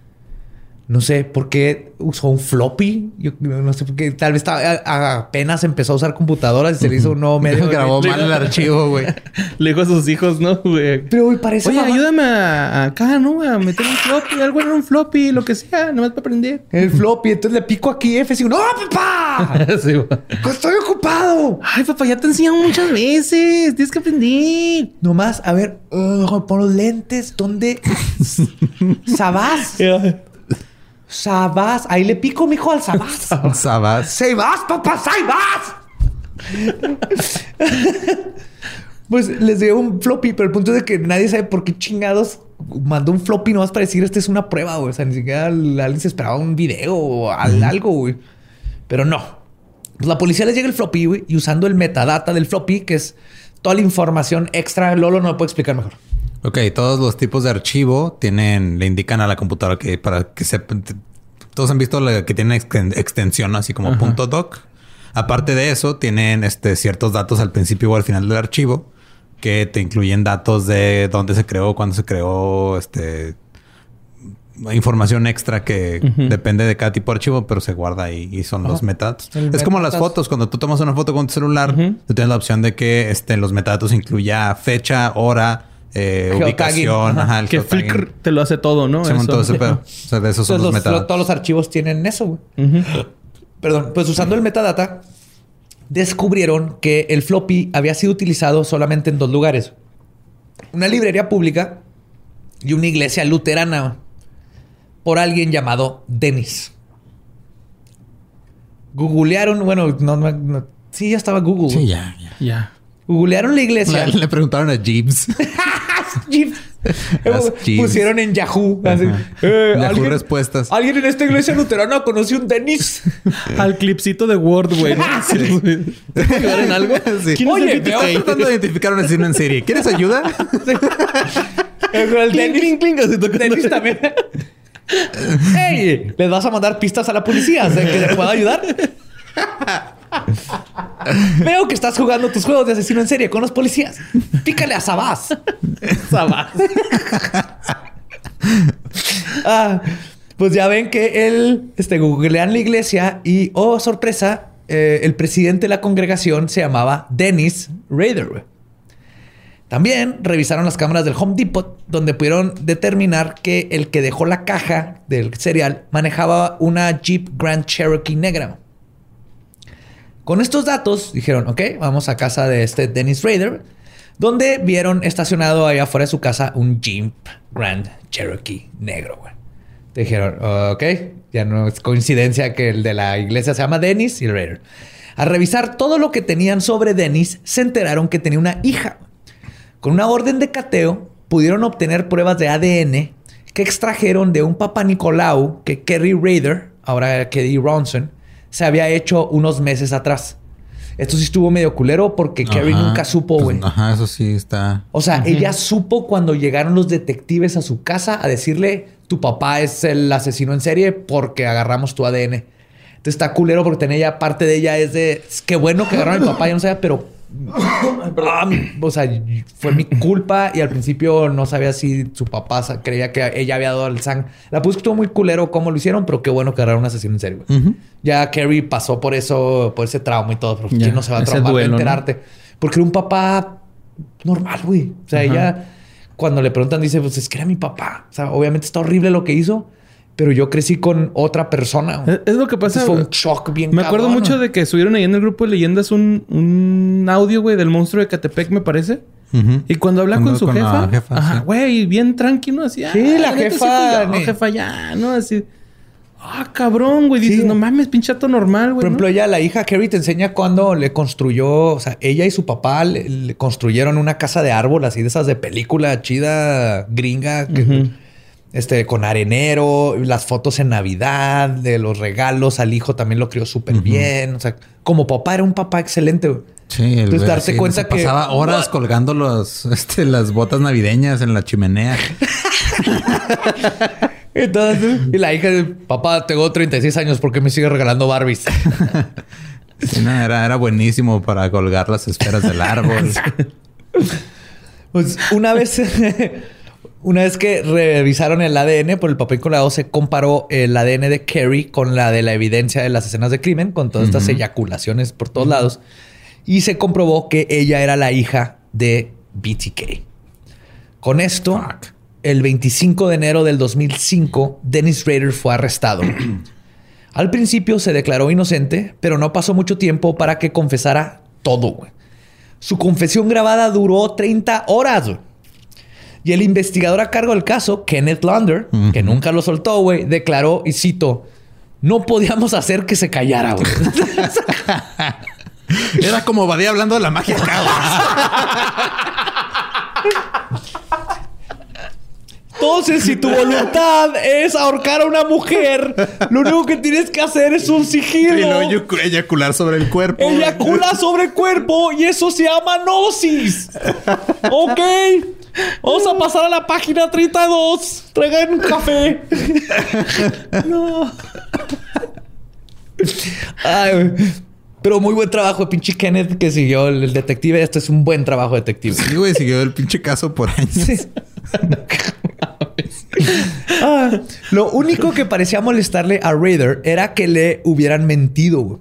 No sé por qué usó un floppy. Yo no sé por qué. Tal vez estaba- a- apenas empezó a usar computadoras y se le hizo un nuevo medio. Grabó mal el archivo, güey. Le dijo a sus hijos, ¿no, güey? Pero, güey, parece. Oye, mamá- ayúdame a, a acá, ¿no? A meter un floppy, algo en un floppy, lo que sea, nomás para aprender. El floppy. Entonces le pico aquí F y ¡No, papá! Sí, güey. ¡Estoy ocupado! Ay, papá, ya te enseñado muchas veces. Tienes que aprender. Nomás, a ver, uh, pon los lentes. ¿Dónde? ¿Sabás? Sabás. Ahí le pico, mijo, al Sabás. Sabas. ¡Sabás, papá! ¡Sabás! pues les dio un floppy, pero el punto es de que nadie sabe por qué chingados mandó un floppy nomás para decir esta es una prueba, güey. O sea, ni siquiera alguien se esperaba un video o al- algo, güey. Pero no. Pues la policía les llega el floppy, güey, y usando el metadata del floppy, que es toda la información extra, Lolo no lo puede explicar mejor. Ok, todos los tipos de archivo tienen, le indican a la computadora que para que sepan. Todos han visto la que tiene exten- extensión así como punto .doc. Aparte de eso, tienen este, ciertos datos al principio o al final del archivo que te incluyen datos de dónde se creó, cuándo se creó, este información extra que depende de cada tipo de archivo, pero se guarda ahí y son los metadatos. El Es como las metadatos. fotos. Cuando tú tomas una foto con tu celular, tú tienes la opción de que este, los metadatos incluya fecha, hora, eh, ubicación, Ajá. ajá, el Que. Flickr te lo hace todo, ¿no? Eso. ese pedo. O sea, de esos son los, los- metadatos. todos los archivos tienen eso, güey. Perdón, pues usando el metadata, descubrieron que el floppy había sido utilizado solamente en dos lugares. Una librería pública y una iglesia luterana por alguien llamado Dennis. Googlearon, bueno, no, no- no- sí, ya estaba Google. Sí, ya, ya. Ya. Googlearon la iglesia. Le, le preguntaron a Jeeves. Jeeves. Pusieron en Yahoo. así, eh, Yahoo ¿alguien- respuestas. ¿Alguien en esta iglesia luterana conoce un Dennis? Al clipcito de Word, güey. ¿no? Sí, güey. ¿Te puedo ayudar en algo? Sí. ¿Quién es Oye, el veo tratando de identificar un asesino en serie. ¿Quieres ayuda? El también. ¡Ey! ¿Les vas a mandar pistas a la policía? ¿De que les pueda ayudar? Veo que estás jugando tus juegos de asesino en serie con los policías. Pícale a Sabás. Sabás. Ah, Pues ya ven que él, este, googlean la iglesia y, oh, sorpresa, eh, el presidente de la congregación se llamaba Dennis Rader. También revisaron las cámaras del Home Depot, donde pudieron determinar que el que dejó la caja del cereal manejaba una Jeep Grand Cherokee negra. Con estos datos dijeron, ok, vamos a casa de este Dennis Rader, donde vieron estacionado allá afuera de su casa un Jeep Grand Cherokee negro. güey. Dijeron, ok, ya no es coincidencia que el de la iglesia se llama Dennis y el Raider. Al revisar todo lo que tenían sobre Dennis, se enteraron que tenía una hija. Con una orden de cateo, pudieron obtener pruebas de ADN que extrajeron de un papá Nicolau que Kerry Raider, ahora Kerry Ronson, se había hecho unos meses atrás. Esto sí estuvo medio culero porque Kerry Ajá. nunca supo, Pues, güey. ajá, eso sí está. O sea, ella supo cuando llegaron los detectives a su casa a decirle, tu papá es el asesino en serie porque agarramos tu ADN. Entonces está culero porque tenía ella, parte de ella es de, "Es qué bueno que agarraron a mi papá, yo no sabía, pero... Ah, o sea, fue mi culpa y al principio no sabía si su papá creía que ella había dado el sang. La puse que estuvo muy culero cómo lo hicieron, pero qué bueno que agarraron un asesino en. Ujú. Ya Carrie pasó por eso, por ese trauma y todo, pero Ya, ¿quién no se va a traumar duelo, de ¿no? enterarte? Porque era un papá normal, güey. O sea, ella, cuando le preguntan, dice, pues es que era mi papá. O sea, obviamente está horrible lo que hizo, pero yo crecí con otra persona. Es, es lo que pasa. Entonces fue un shock bien Me acuerdo cabrón, mucho de que subieron ahí en el grupo de leyendas un, un audio, güey, del monstruo de Catepec, me parece. Y cuando habla Cuando- con su con jefa, jefa, ajá, sí. güey, bien tranquilo, así. Sí, "Ah, la jefa, yo, ni- jefa, ya, ¿no? Así. Ah, cabrón, güey. Dices, Sí. no mames, pinchato normal, güey. Por ejemplo, ¿no? ella, la hija Carrie, te enseña cuando le construyó, o sea, ella y su papá le, le construyeron una casa de árbol así de esas de película chida gringa, que-. Este, con arenero, las fotos en Navidad, de los regalos al hijo también lo crió súper bien. O sea, como papá era un papá excelente. güey. Sí, el Entonces, darte sí, cuenta que- pasaba horas colgando los, este, las botas navideñas en la chimenea. Entonces, y la hija de papá, tengo 36 años, ¿por qué me sigue regalando Barbies? Sí, no, era, era buenísimo para colgar las esferas del árbol. Pues una vez, una vez que revisaron el ADN por el papel colado, se comparó el ADN de Carrie con la de la evidencia de las escenas de crimen, con todas estas eyaculaciones por todos lados, y se comprobó que ella era la hija de BTK. Con esto, el 25 de enero del 2005, Dennis Rader fue arrestado. Al principio se declaró inocente, pero no pasó mucho tiempo para que confesara todo. Su confesión grabada duró 30 horas. Y el investigador a cargo del caso, Kenneth Launder, que nunca lo soltó, güey, declaró, y cito, no podíamos hacer que se callara, güey. Era como Badía hablando de la magia. Entonces, si tu voluntad es ahorcar a una mujer, lo único que tienes que hacer es un y sigilo. luego eyacu- eyacular sobre el cuerpo. Eyacula sobre el cuerpo y eso se llama gnosis. Ok. Vamos a pasar a la página 32. Traigan un café. no. Ay. Pero muy buen trabajo, pinche Kenneth, que siguió el, el detective. Este es un buen trabajo detective. Sí, güey, siguió el pinche caso por años. Ah, lo único que parecía molestarle a Raider era que le hubieran mentido. güey.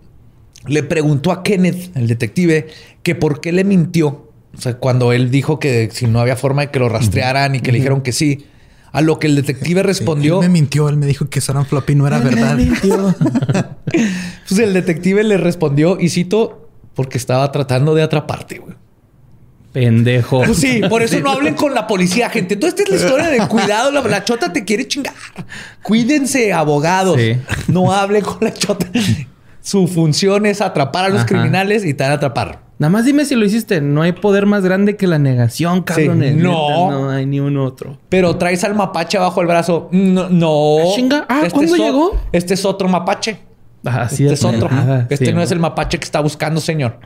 Le preguntó a Kenneth, el detective, que por qué le mintió. O sea, cuando él dijo que si no había forma de que lo rastrearan y que le dijeron que sí. A lo que el detective respondió. Él me mintió, él me dijo que Saran Floppy no era verdad. Pues el detective le respondió, y cito, porque estaba tratando de atraparte, güey. Pendejo. Pues sí, por eso no hablen con la policía, gente. Toda esta es la historia de cuidado. La, la chota te quiere chingar. Cuídense, abogados. Sí. No hablen con la chota. Su función es atrapar a los Ajá. criminales y te van a atrapar. Nada más dime si lo hiciste. No hay poder más grande que la negación, cabrones. no. No hay ni un otro. Pero traes al mapache abajo el brazo. No. no. Ah, chinga. Ah, ¿cuándo es o- llegó? Este es otro mapache. Así este es otro. nada, este sí, no es el mapache que está buscando, señor.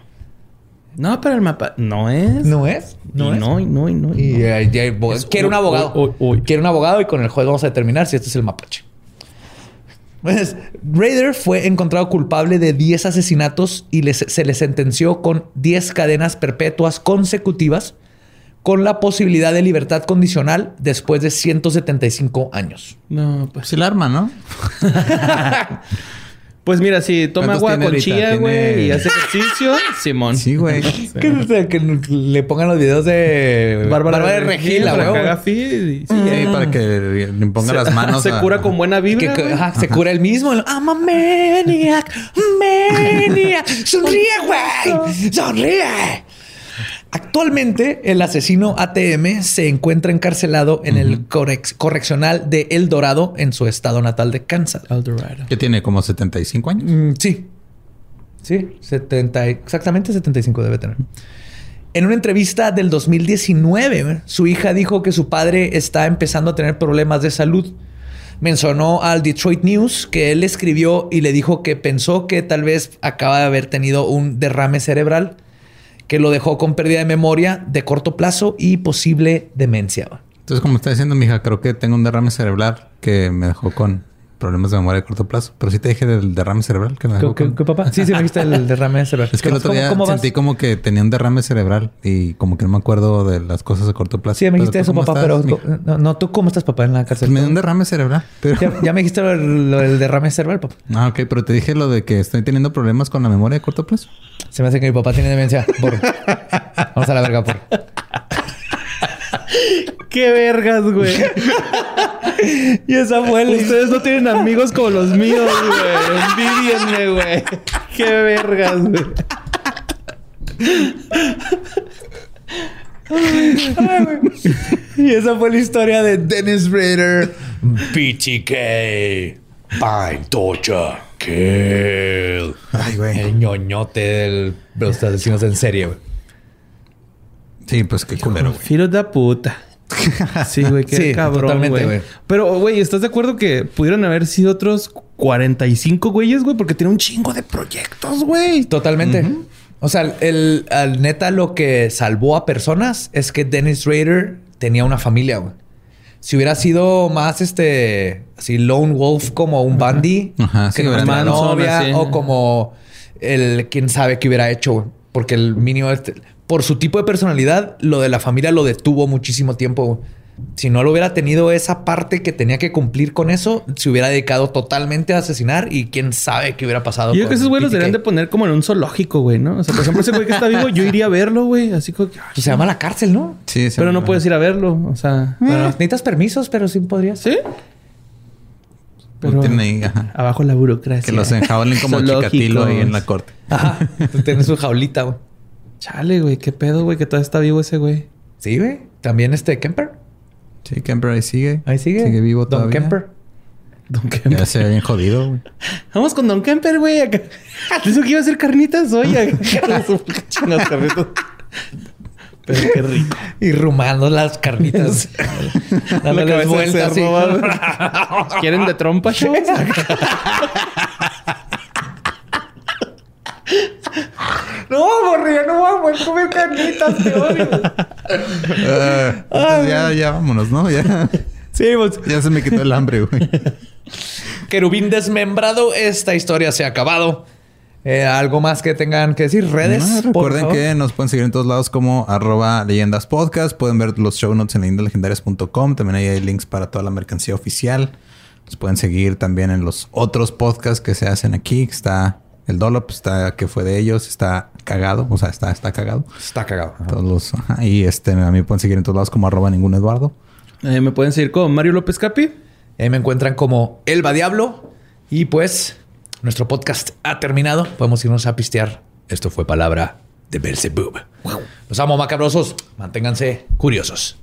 No, pero el mapa no es. ¿No es? No, es. no, y no, y no. y quiere un abogado. uy, uy, uy. Quiere un abogado y con el juez vamos a determinar si este es el mapache. Pues, Raider fue encontrado culpable de 10 asesinatos y les- se le sentenció con 10 cadenas perpetuas consecutivas con la posibilidad de libertad condicional después de 175 años. No, pues. Pues el arma, ¿no? Pues mira, si toma ¿Cuántos agua con ahorita? chía, güey, y hace ejercicio, Simón. Sí, güey. Que, que le pongan los videos de Bárbara, de Regil, para güey. que haga feed y- Sí, para que le ponga las manos. Se a- cura con buena Que, vibra. que- ajá, se cura el mismo. I'm a maniac, maniac. Sonríe, güey. Sonríe. Actualmente, el asesino ATM se encuentra encarcelado en el correccional de El Dorado en su estado natal de Kansas. Eldorado. Que tiene como 75 años. Mm, sí. Sí, 70, y- exactamente 75 debe tener. En una entrevista del 2019, güey, su hija dijo que su padre está empezando a tener problemas de salud. Mencionó al Detroit News que él escribió y le dijo que pensó que tal vez acaba de haber tenido un derrame cerebral que lo dejó con pérdida de memoria de corto plazo y posible demencia. Entonces, como está diciendo mi hija, creo que tengo un derrame cerebral que me dejó con problemas de memoria de corto plazo. Pero sí te dije del derrame cerebral que me dejó ¿Qué, con... qué- papá? Sí, sí, me dijiste el derrame cerebral. Es que el otro ¿Cómo- día cómo sentí como que tenía un derrame cerebral y como que no me acuerdo de las cosas de corto plazo. Sí, me dijiste eso, ¿cómo papá, estás, pero no, no, tú cómo estás, papá, en la cárcel. Pues me dio un derrame cerebral. Pero... Ya, ya me dijiste lo, del- lo del derrame cerebral, papá. Ah, ok, pero te dije lo de que estoy teniendo problemas con la memoria de corto plazo. Se me hace que mi papá tiene demencia. Por... Vamos a la verga, por. ¡Qué vergas, güey! Y esa fue el... Ustedes no tienen amigos como los míos, güey. Envidienme, güey. ¡Qué vergas, güey! Y esa fue la historia de Dennis Rader. BTK. Bind, torture, kill. Ay, güey. El ñoñote de los asesinos en serie, güey. Sí, pues qué culero, güey. Filo de puta. Sí, güey, qué Sí, cabrón, totalmente, güey. Pero, güey, ¿estás de acuerdo que pudieron haber sido otros 45 güeyes, güey? Porque tiene un chingo de proyectos, güey. Totalmente. O sea, el, neta lo que salvó a personas es que Dennis Rader tenía una familia, güey. Si hubiera sido más este así lone wolf como un Ajá, sí, que hubiera tenía sido novia, o como el quién sabe qué hubiera hecho, güey. Porque el mínimo este, por su tipo de personalidad, lo de la familia lo detuvo muchísimo tiempo. güey. Si no lo hubiera tenido esa parte que tenía que cumplir con eso, se hubiera dedicado totalmente a asesinar y quién sabe qué hubiera pasado. Yo creo que esos güeyes los deberían de poner como en un zoológico, güey, ¿no? O sea, por ejemplo, ese güey que está vivo, yo iría a verlo, güey. Así como que... Pues se llama la cárcel, ¿no? Sí, sí. Pero no puedes ir a verlo. O sea... Bueno, necesitas permisos, pero sí podrías. ¿Sí? Pero... tiene ahí, ajá. Abajo la burocracia. Que los enjaulen como chicatilo ahí en la corte. Ajá. Tú tienes su jaulita, güey. Chale, güey. ¿Qué pedo, güey? Que todavía está vivo ese güey. Sí, güey. También este Kemper. Sí, Kemper ahí sigue. Ahí sigue. Sigue vivo Don todavía. Kemper. Don Kemper. Ya se ve bien jodido, güey. Vamos con Don Kemper, güey. Dijo que iba a hacer carnitas hoy. Chingas carnitas. Pero qué rico. Y rumando las carnitas. La Dándoles vueltas. así. ¿Quieren de trompa, chavos? No, morría, no voy a poder comer carnitas, te odio. Pues ya, ya vámonos, ¿no? Ya, Sí, pues. ya se me quitó el hambre, güey. Querubín desmembrado. Esta historia se ha acabado. Eh, ¿Algo más que tengan que decir? ¿Redes? No, recuerden que nos pueden seguir en todos lados como arroba leyendas podcast. Pueden ver los show notes en leyendaslegendarias.com. También ahí hay links para toda la mercancía oficial. Nos pueden seguir también en los otros podcasts que se hacen aquí. que Está el Dolop, está que fue de ellos, está cagado, o sea, está, está cagado. Está cagado. Ajá. Todos los, ajá. y este, a mí me pueden seguir en todos lados como arroba ningún Eduardo. Eh, ¿Me pueden seguir con Mario López Capi? Ahí me encuentran como Elba Diablo. Y pues, nuestro podcast ha terminado. Podemos irnos a pistear. Esto fue palabra de Belzebub. Los amo, macabrosos. Manténganse curiosos.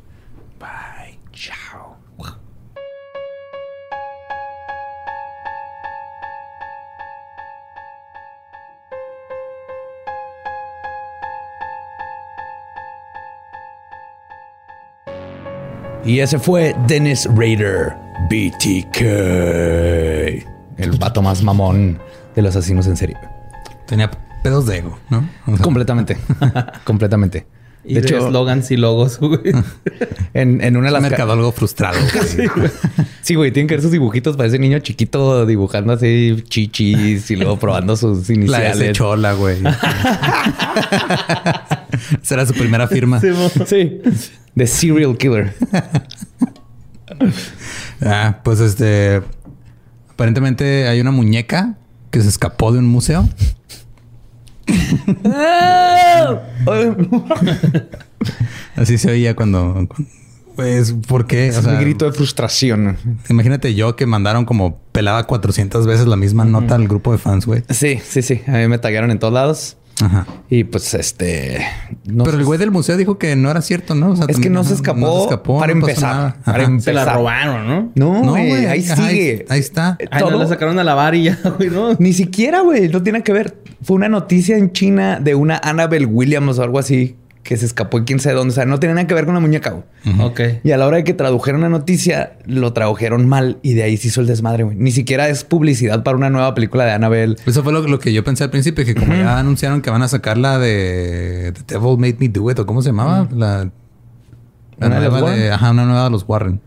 Y ese fue Dennis Rader, BTK. El vato más mamón de los asesinos en serie. Tenía pedos de ego, ¿no? O sea, Completamente. Completamente. Y de, hecho, slogans y logos, güey. En, en una de un las... ca- mercadólogo frustrado. güey. Sí, güey. Tienen que ver sus dibujitos. Parece niño chiquito dibujando así chichis y luego probando sus La iniciales. S chola, güey. Esa era su primera firma. Sí. Sí. The Serial Killer. Ah, pues este. Aparentemente hay una muñeca que se escapó de un museo. Así se oía cuando. cu- Pues, ¿por qué? Es un grito de frustración. Imagínate yo que mandaron como pelaba 400 veces la misma nota al grupo de fans, güey. Sí, sí, sí. A mí me taguearon en todos lados. Ajá. Y pues este. no Pero sé- el güey del museo dijo que no era cierto, ¿no? O sea, Es que no se escapó, no se escapó, para no empezar. Para. Se la robaron, ¿no? No, No, güey. güey, ahí ajá, sigue. Ahí está. Ay, no Todo- la sacaron a lavar y ya, güey, ¿no? Ni siquiera, güey. No tiene que ver. Fue una noticia en China de una Annabelle Williams o algo así que se escapó y quién sabe dónde. O sea, no tenía nada que ver con la muñeca, güey. Ok. Y a la hora de que tradujeron la noticia, lo tradujeron mal y de ahí se hizo el desmadre, güey. Ni siquiera es publicidad para una nueva película de Annabelle. Eso fue lo, lo que yo pensé al principio, que como ya anunciaron que van a sacar la de The Devil Made Me Do It, o cómo se llamaba, la, la ¿Una de los nueva de, ajá, una nueva de los Warren.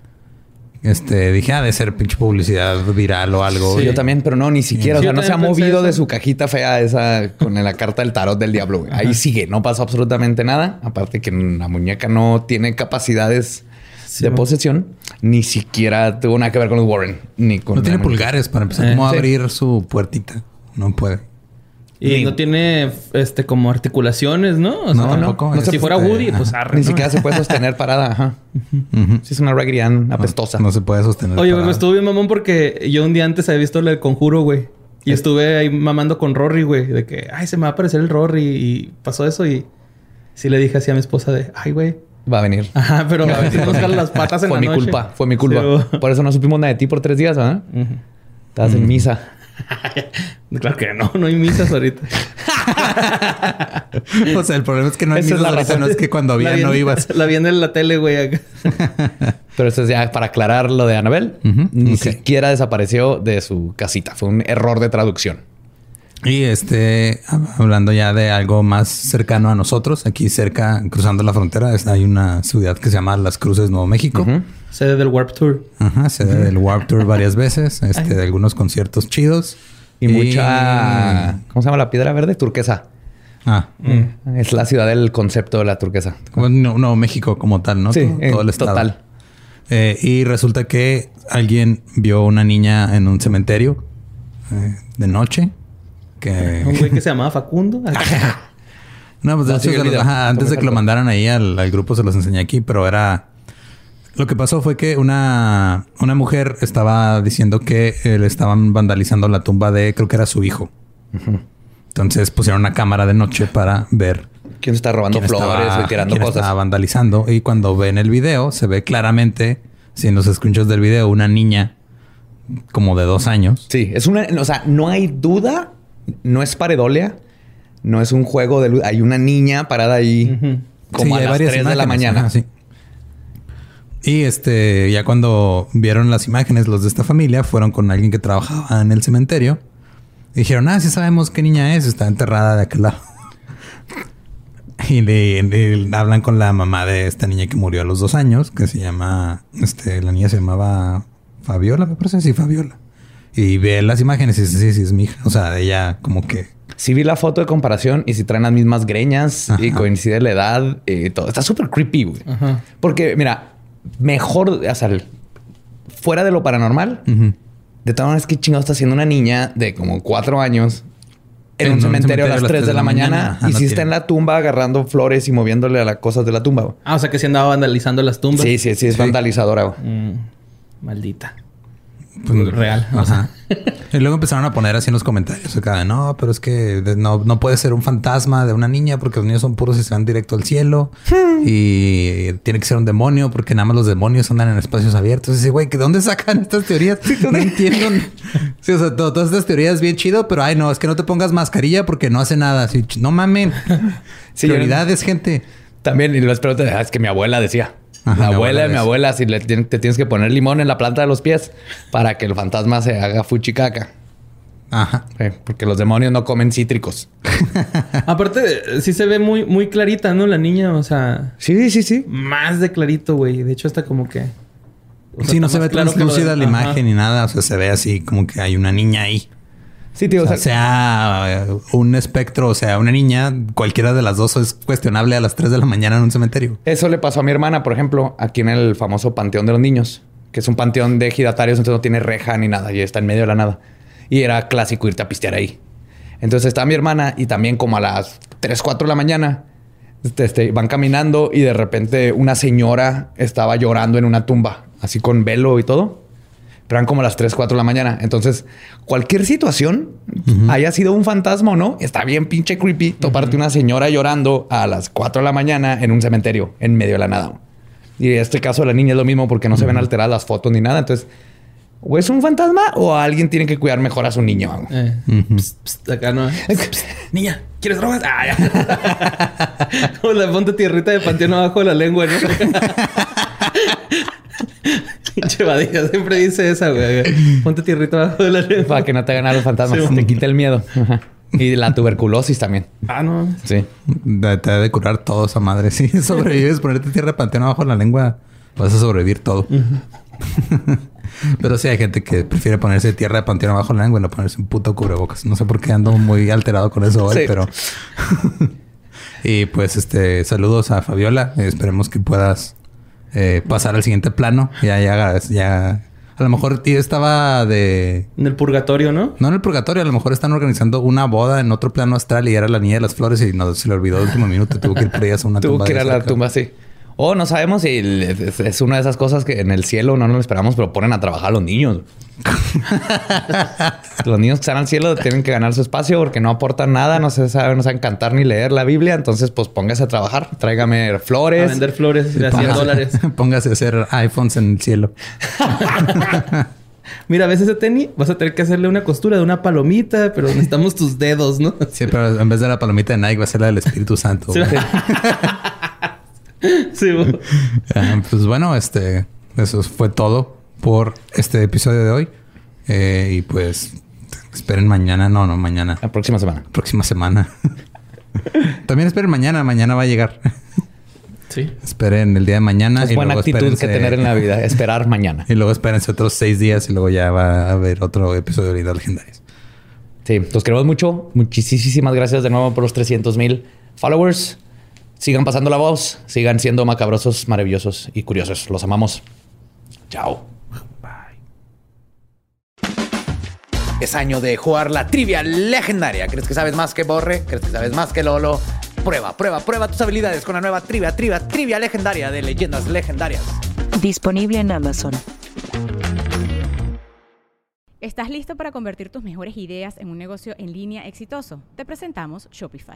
Este, dije, ha de ser pinche publicidad viral o algo. Sí, yo también, pero no, ni siquiera. Sí, o sea, no se ha movido de su cajita fea esa con la carta del tarot del diablo. güey. Ahí sigue, no pasó absolutamente nada. Aparte que la muñeca no tiene capacidades de posesión, ni siquiera tuvo nada que ver con los Warren, ni con No tiene muñeca. pulgares para empezar. Eh, ¿Cómo sí. abrir su puertita? No puede. Y no tiene, este, como articulaciones, ¿no? O sea, No, tampoco. no, si fuera Woody, pues arre, Ni ¿no? siquiera se puede sostener parada. Ajá. Ujú. Sí, es una Raggedy Ann apestosa. No se puede sostener. Oye, me estuvo bien mamón porque yo un día antes había visto el conjuro, güey. Y estuve ahí mamando con Rory, güey. De que, ay, se me va a aparecer el Rory. Y pasó eso y sí le dije así a mi esposa de, ay, güey. Va a venir. Ajá, pero a ver si nos jalan las patas en Fue la mi noche. culpa, fue mi culpa. Sí, güey. Por eso no supimos nada de ti por tres días, ¿verdad? Estabas en misa. Claro que no, no hay misas ahorita. o sea, el problema es que no hay Esa es misas la ahorita, razón. no es que cuando había vi no ibas. La vi en la tele, güey. Pero eso es ya para aclarar lo de Anabel. Ni siquiera desapareció de su casita. Fue un error de traducción. Y este, hab- hablando ya de algo más cercano a nosotros, aquí cerca, cruzando la frontera, hay una ciudad que se llama Las Cruces, Nuevo México. Sede del Warp Tour. Ajá, sede del Warp Tour varias veces, este, de algunos conciertos chidos. Y mucha... ¿Cómo se llama la piedra verde? Turquesa. Ah, Es la ciudad del concepto de la turquesa. no, no, México como tal, ¿no? Sí, todo, eh, todo el estado. total. Eh, y resulta que alguien vio una niña en un cementerio eh, de noche. Que... Un güey que se llamaba Facundo. No, pues de No, se los- ajá, antes de que lo mandaran ahí al, al grupo se los enseñé aquí, pero era... Lo que pasó fue que una, una mujer estaba diciendo que eh, le estaban vandalizando la tumba de, creo que era su hijo. Entonces pusieron una cámara de noche para ver ¿Quién está robando quién flores estaba- y tirando quién cosas? estaba vandalizando. Y cuando ven el video, se ve claramente, si en los screenshots del video, una niña como de dos años. Sí, es una... O sea, no hay duda. No es paredolia. No es un juego de luz. Hay una niña parada ahí como Sí, a las varias 3 de la mañana. ajá, sí. Y este, ya cuando vieron las imágenes, los de esta familia fueron con alguien que trabajaba en el cementerio. Y dijeron, ah, sí sabemos qué niña es, está enterrada de aquel lado. y le, le hablan con la mamá de esta niña que murió a los dos años, que se llama, este, la niña se llamaba Fabiola, me parece, sí, Fabiola. Y ve las imágenes y dice, sí, sí, es mi hija. O sea, ella como que Sí vi la foto de comparación y si traen las mismas greñas y coincide la edad y todo. Está súper creepy, güey. Ajá. Porque, mira, mejor, o sea, fuera de lo paranormal, de todas maneras, ¿qué chingado está haciendo una niña de como cuatro años en, un, cementerio a las 3 de la mañana? Y no si está en la tumba agarrando flores y moviéndole a las cosas de la tumba. Ah, o sea que se andaba vandalizando las tumbas. Sí, sí, sí, es Sí. vandalizadora. güey. Mm, maldita. Pues, Real, o Ajá. y luego empezaron a poner así en los comentarios acá de, no, pero es que no, no puede ser un fantasma de una niña porque los niños son puros y se van directo al cielo. y tiene que ser un demonio porque nada más los demonios andan en espacios abiertos. Y dice, güey, ¿de dónde sacan estas teorías? no entiendo. Sí, o sea, to- todas estas teorías bien chido, pero ay, no, es que no te pongas mascarilla porque no hace nada. Así, no mamen. Sí, Prioridades, gente. También, y les pregunto, "Ah, es que mi abuela decía. Ajá, la abuela de mi abuela si le te tienes que poner limón en la planta de los pies para que el fantasma se haga fuchicaca. Ajá. Sí, porque los demonios no comen cítricos. Aparte, sí se ve muy, muy clarita, ¿no? La niña, o sea, Sí, sí, sí. más de clarito, güey. De hecho, hasta como que. o sea, sí, no se ve claro translúcida la Ajá. imagen ni nada. O sea, se ve así como que hay una niña ahí. Sí, tío. O sea, sea un espectro, o sea, una niña, cualquiera de las dos es cuestionable a las 3 de la mañana en un cementerio. Eso le pasó a mi hermana, por ejemplo, aquí en el famoso Panteón de los Niños, que es un panteón de ejidatarios, entonces no tiene reja ni nada y está en medio de la nada. Y era clásico irte a pistear ahí. Entonces estaba mi hermana y también como a las 3, 4 de la mañana este, este, van caminando y de repente una señora estaba llorando en una tumba, así con velo y todo. Pero eran como las 3, 4 de la mañana. Entonces, cualquier situación, haya sido un fantasma o no, está bien pinche creepy toparte una señora llorando a las 4 de la mañana en un cementerio, en medio de la nada. Y en este caso de la niña es lo mismo porque no se ven alteradas las fotos ni nada. Entonces, o es un fantasma o alguien tiene que cuidar mejor a su niño. Eh. Psst, psst, acá no. Psst, niña, ¿quieres drogas? Ah, ya. Como la ponte tierrita de panteón abajo de la lengua, ¿no? Pinche siempre dice esa, güey. Ponte tierrita abajo de la lengua. Para que no te hagan a los fantasmas. Sí. te quita el miedo. Ajá. Y la tuberculosis también. Ah, no. Sí. De- Te ha de curar todo esa madre. Si sobrevives, ponerte tierra de panteón abajo en la lengua, vas a sobrevivir todo. Pero sí hay gente que prefiere ponerse tierra de panteón abajo en la lengua y no ponerse un puto cubrebocas. No sé por qué ando muy alterado con eso hoy, Sí. pero... y pues este, saludos a Fabiola. Esperemos que puedas eh, pasar al siguiente plano. Ya, ya, ya... A lo mejor tío, estaba de... En el purgatorio, ¿no? No en el purgatorio, a lo mejor están organizando una boda en otro plano astral y era la niña de las flores y no se le olvidó el último minuto. Tuvo que ir por ellas a una Tuvo tumba. que ir a la cerca. tumba, sí. O no sabemos si es, una de esas cosas que en el cielo no nos lo esperamos, pero ponen a trabajar a los niños. los niños que están al cielo tienen que ganar su espacio porque no aportan nada, no se saben, no saben cantar ni leer la Biblia. Entonces, pues póngase a trabajar, tráigame A flores. vender flores de a 100 Póngase- dólares. Póngase a hacer iPhones en el cielo. Mira, ¿ves ese tenis? Vas a tener que hacerle una costura de una palomita, pero necesitamos tus dedos, ¿no? Sí, pero en vez de la palomita de Nike va a ser la del Espíritu Santo. Sí. Sí. Ah, pues bueno, este, eso fue todo por este episodio de hoy. Eh, y pues esperen mañana, no, no, mañana, La próxima semana. próxima semana. También esperen mañana, mañana va a llegar. Sí. esperen el día de mañana. Es y buena luego actitud que tener en la vida, esperar mañana. Y luego espérense otros seis días y luego ya va a haber otro episodio de Leyendas Legendarias. Sí, los queremos mucho. Muchísimas gracias de nuevo por los 300 mil followers. Sigan pasando la voz, sigan siendo macabrosos, maravillosos y curiosos. Los amamos. Chao. Es año de jugar la trivia legendaria. ¿Crees que sabes más que Borre? ¿Crees que sabes más que Lolo? Prueba, prueba, prueba tus habilidades con la nueva trivia, trivia, trivia legendaria de leyendas legendarias. Disponible en Amazon. ¿Estás listo para convertir tus mejores ideas en un negocio en línea exitoso? Te presentamos Shopify.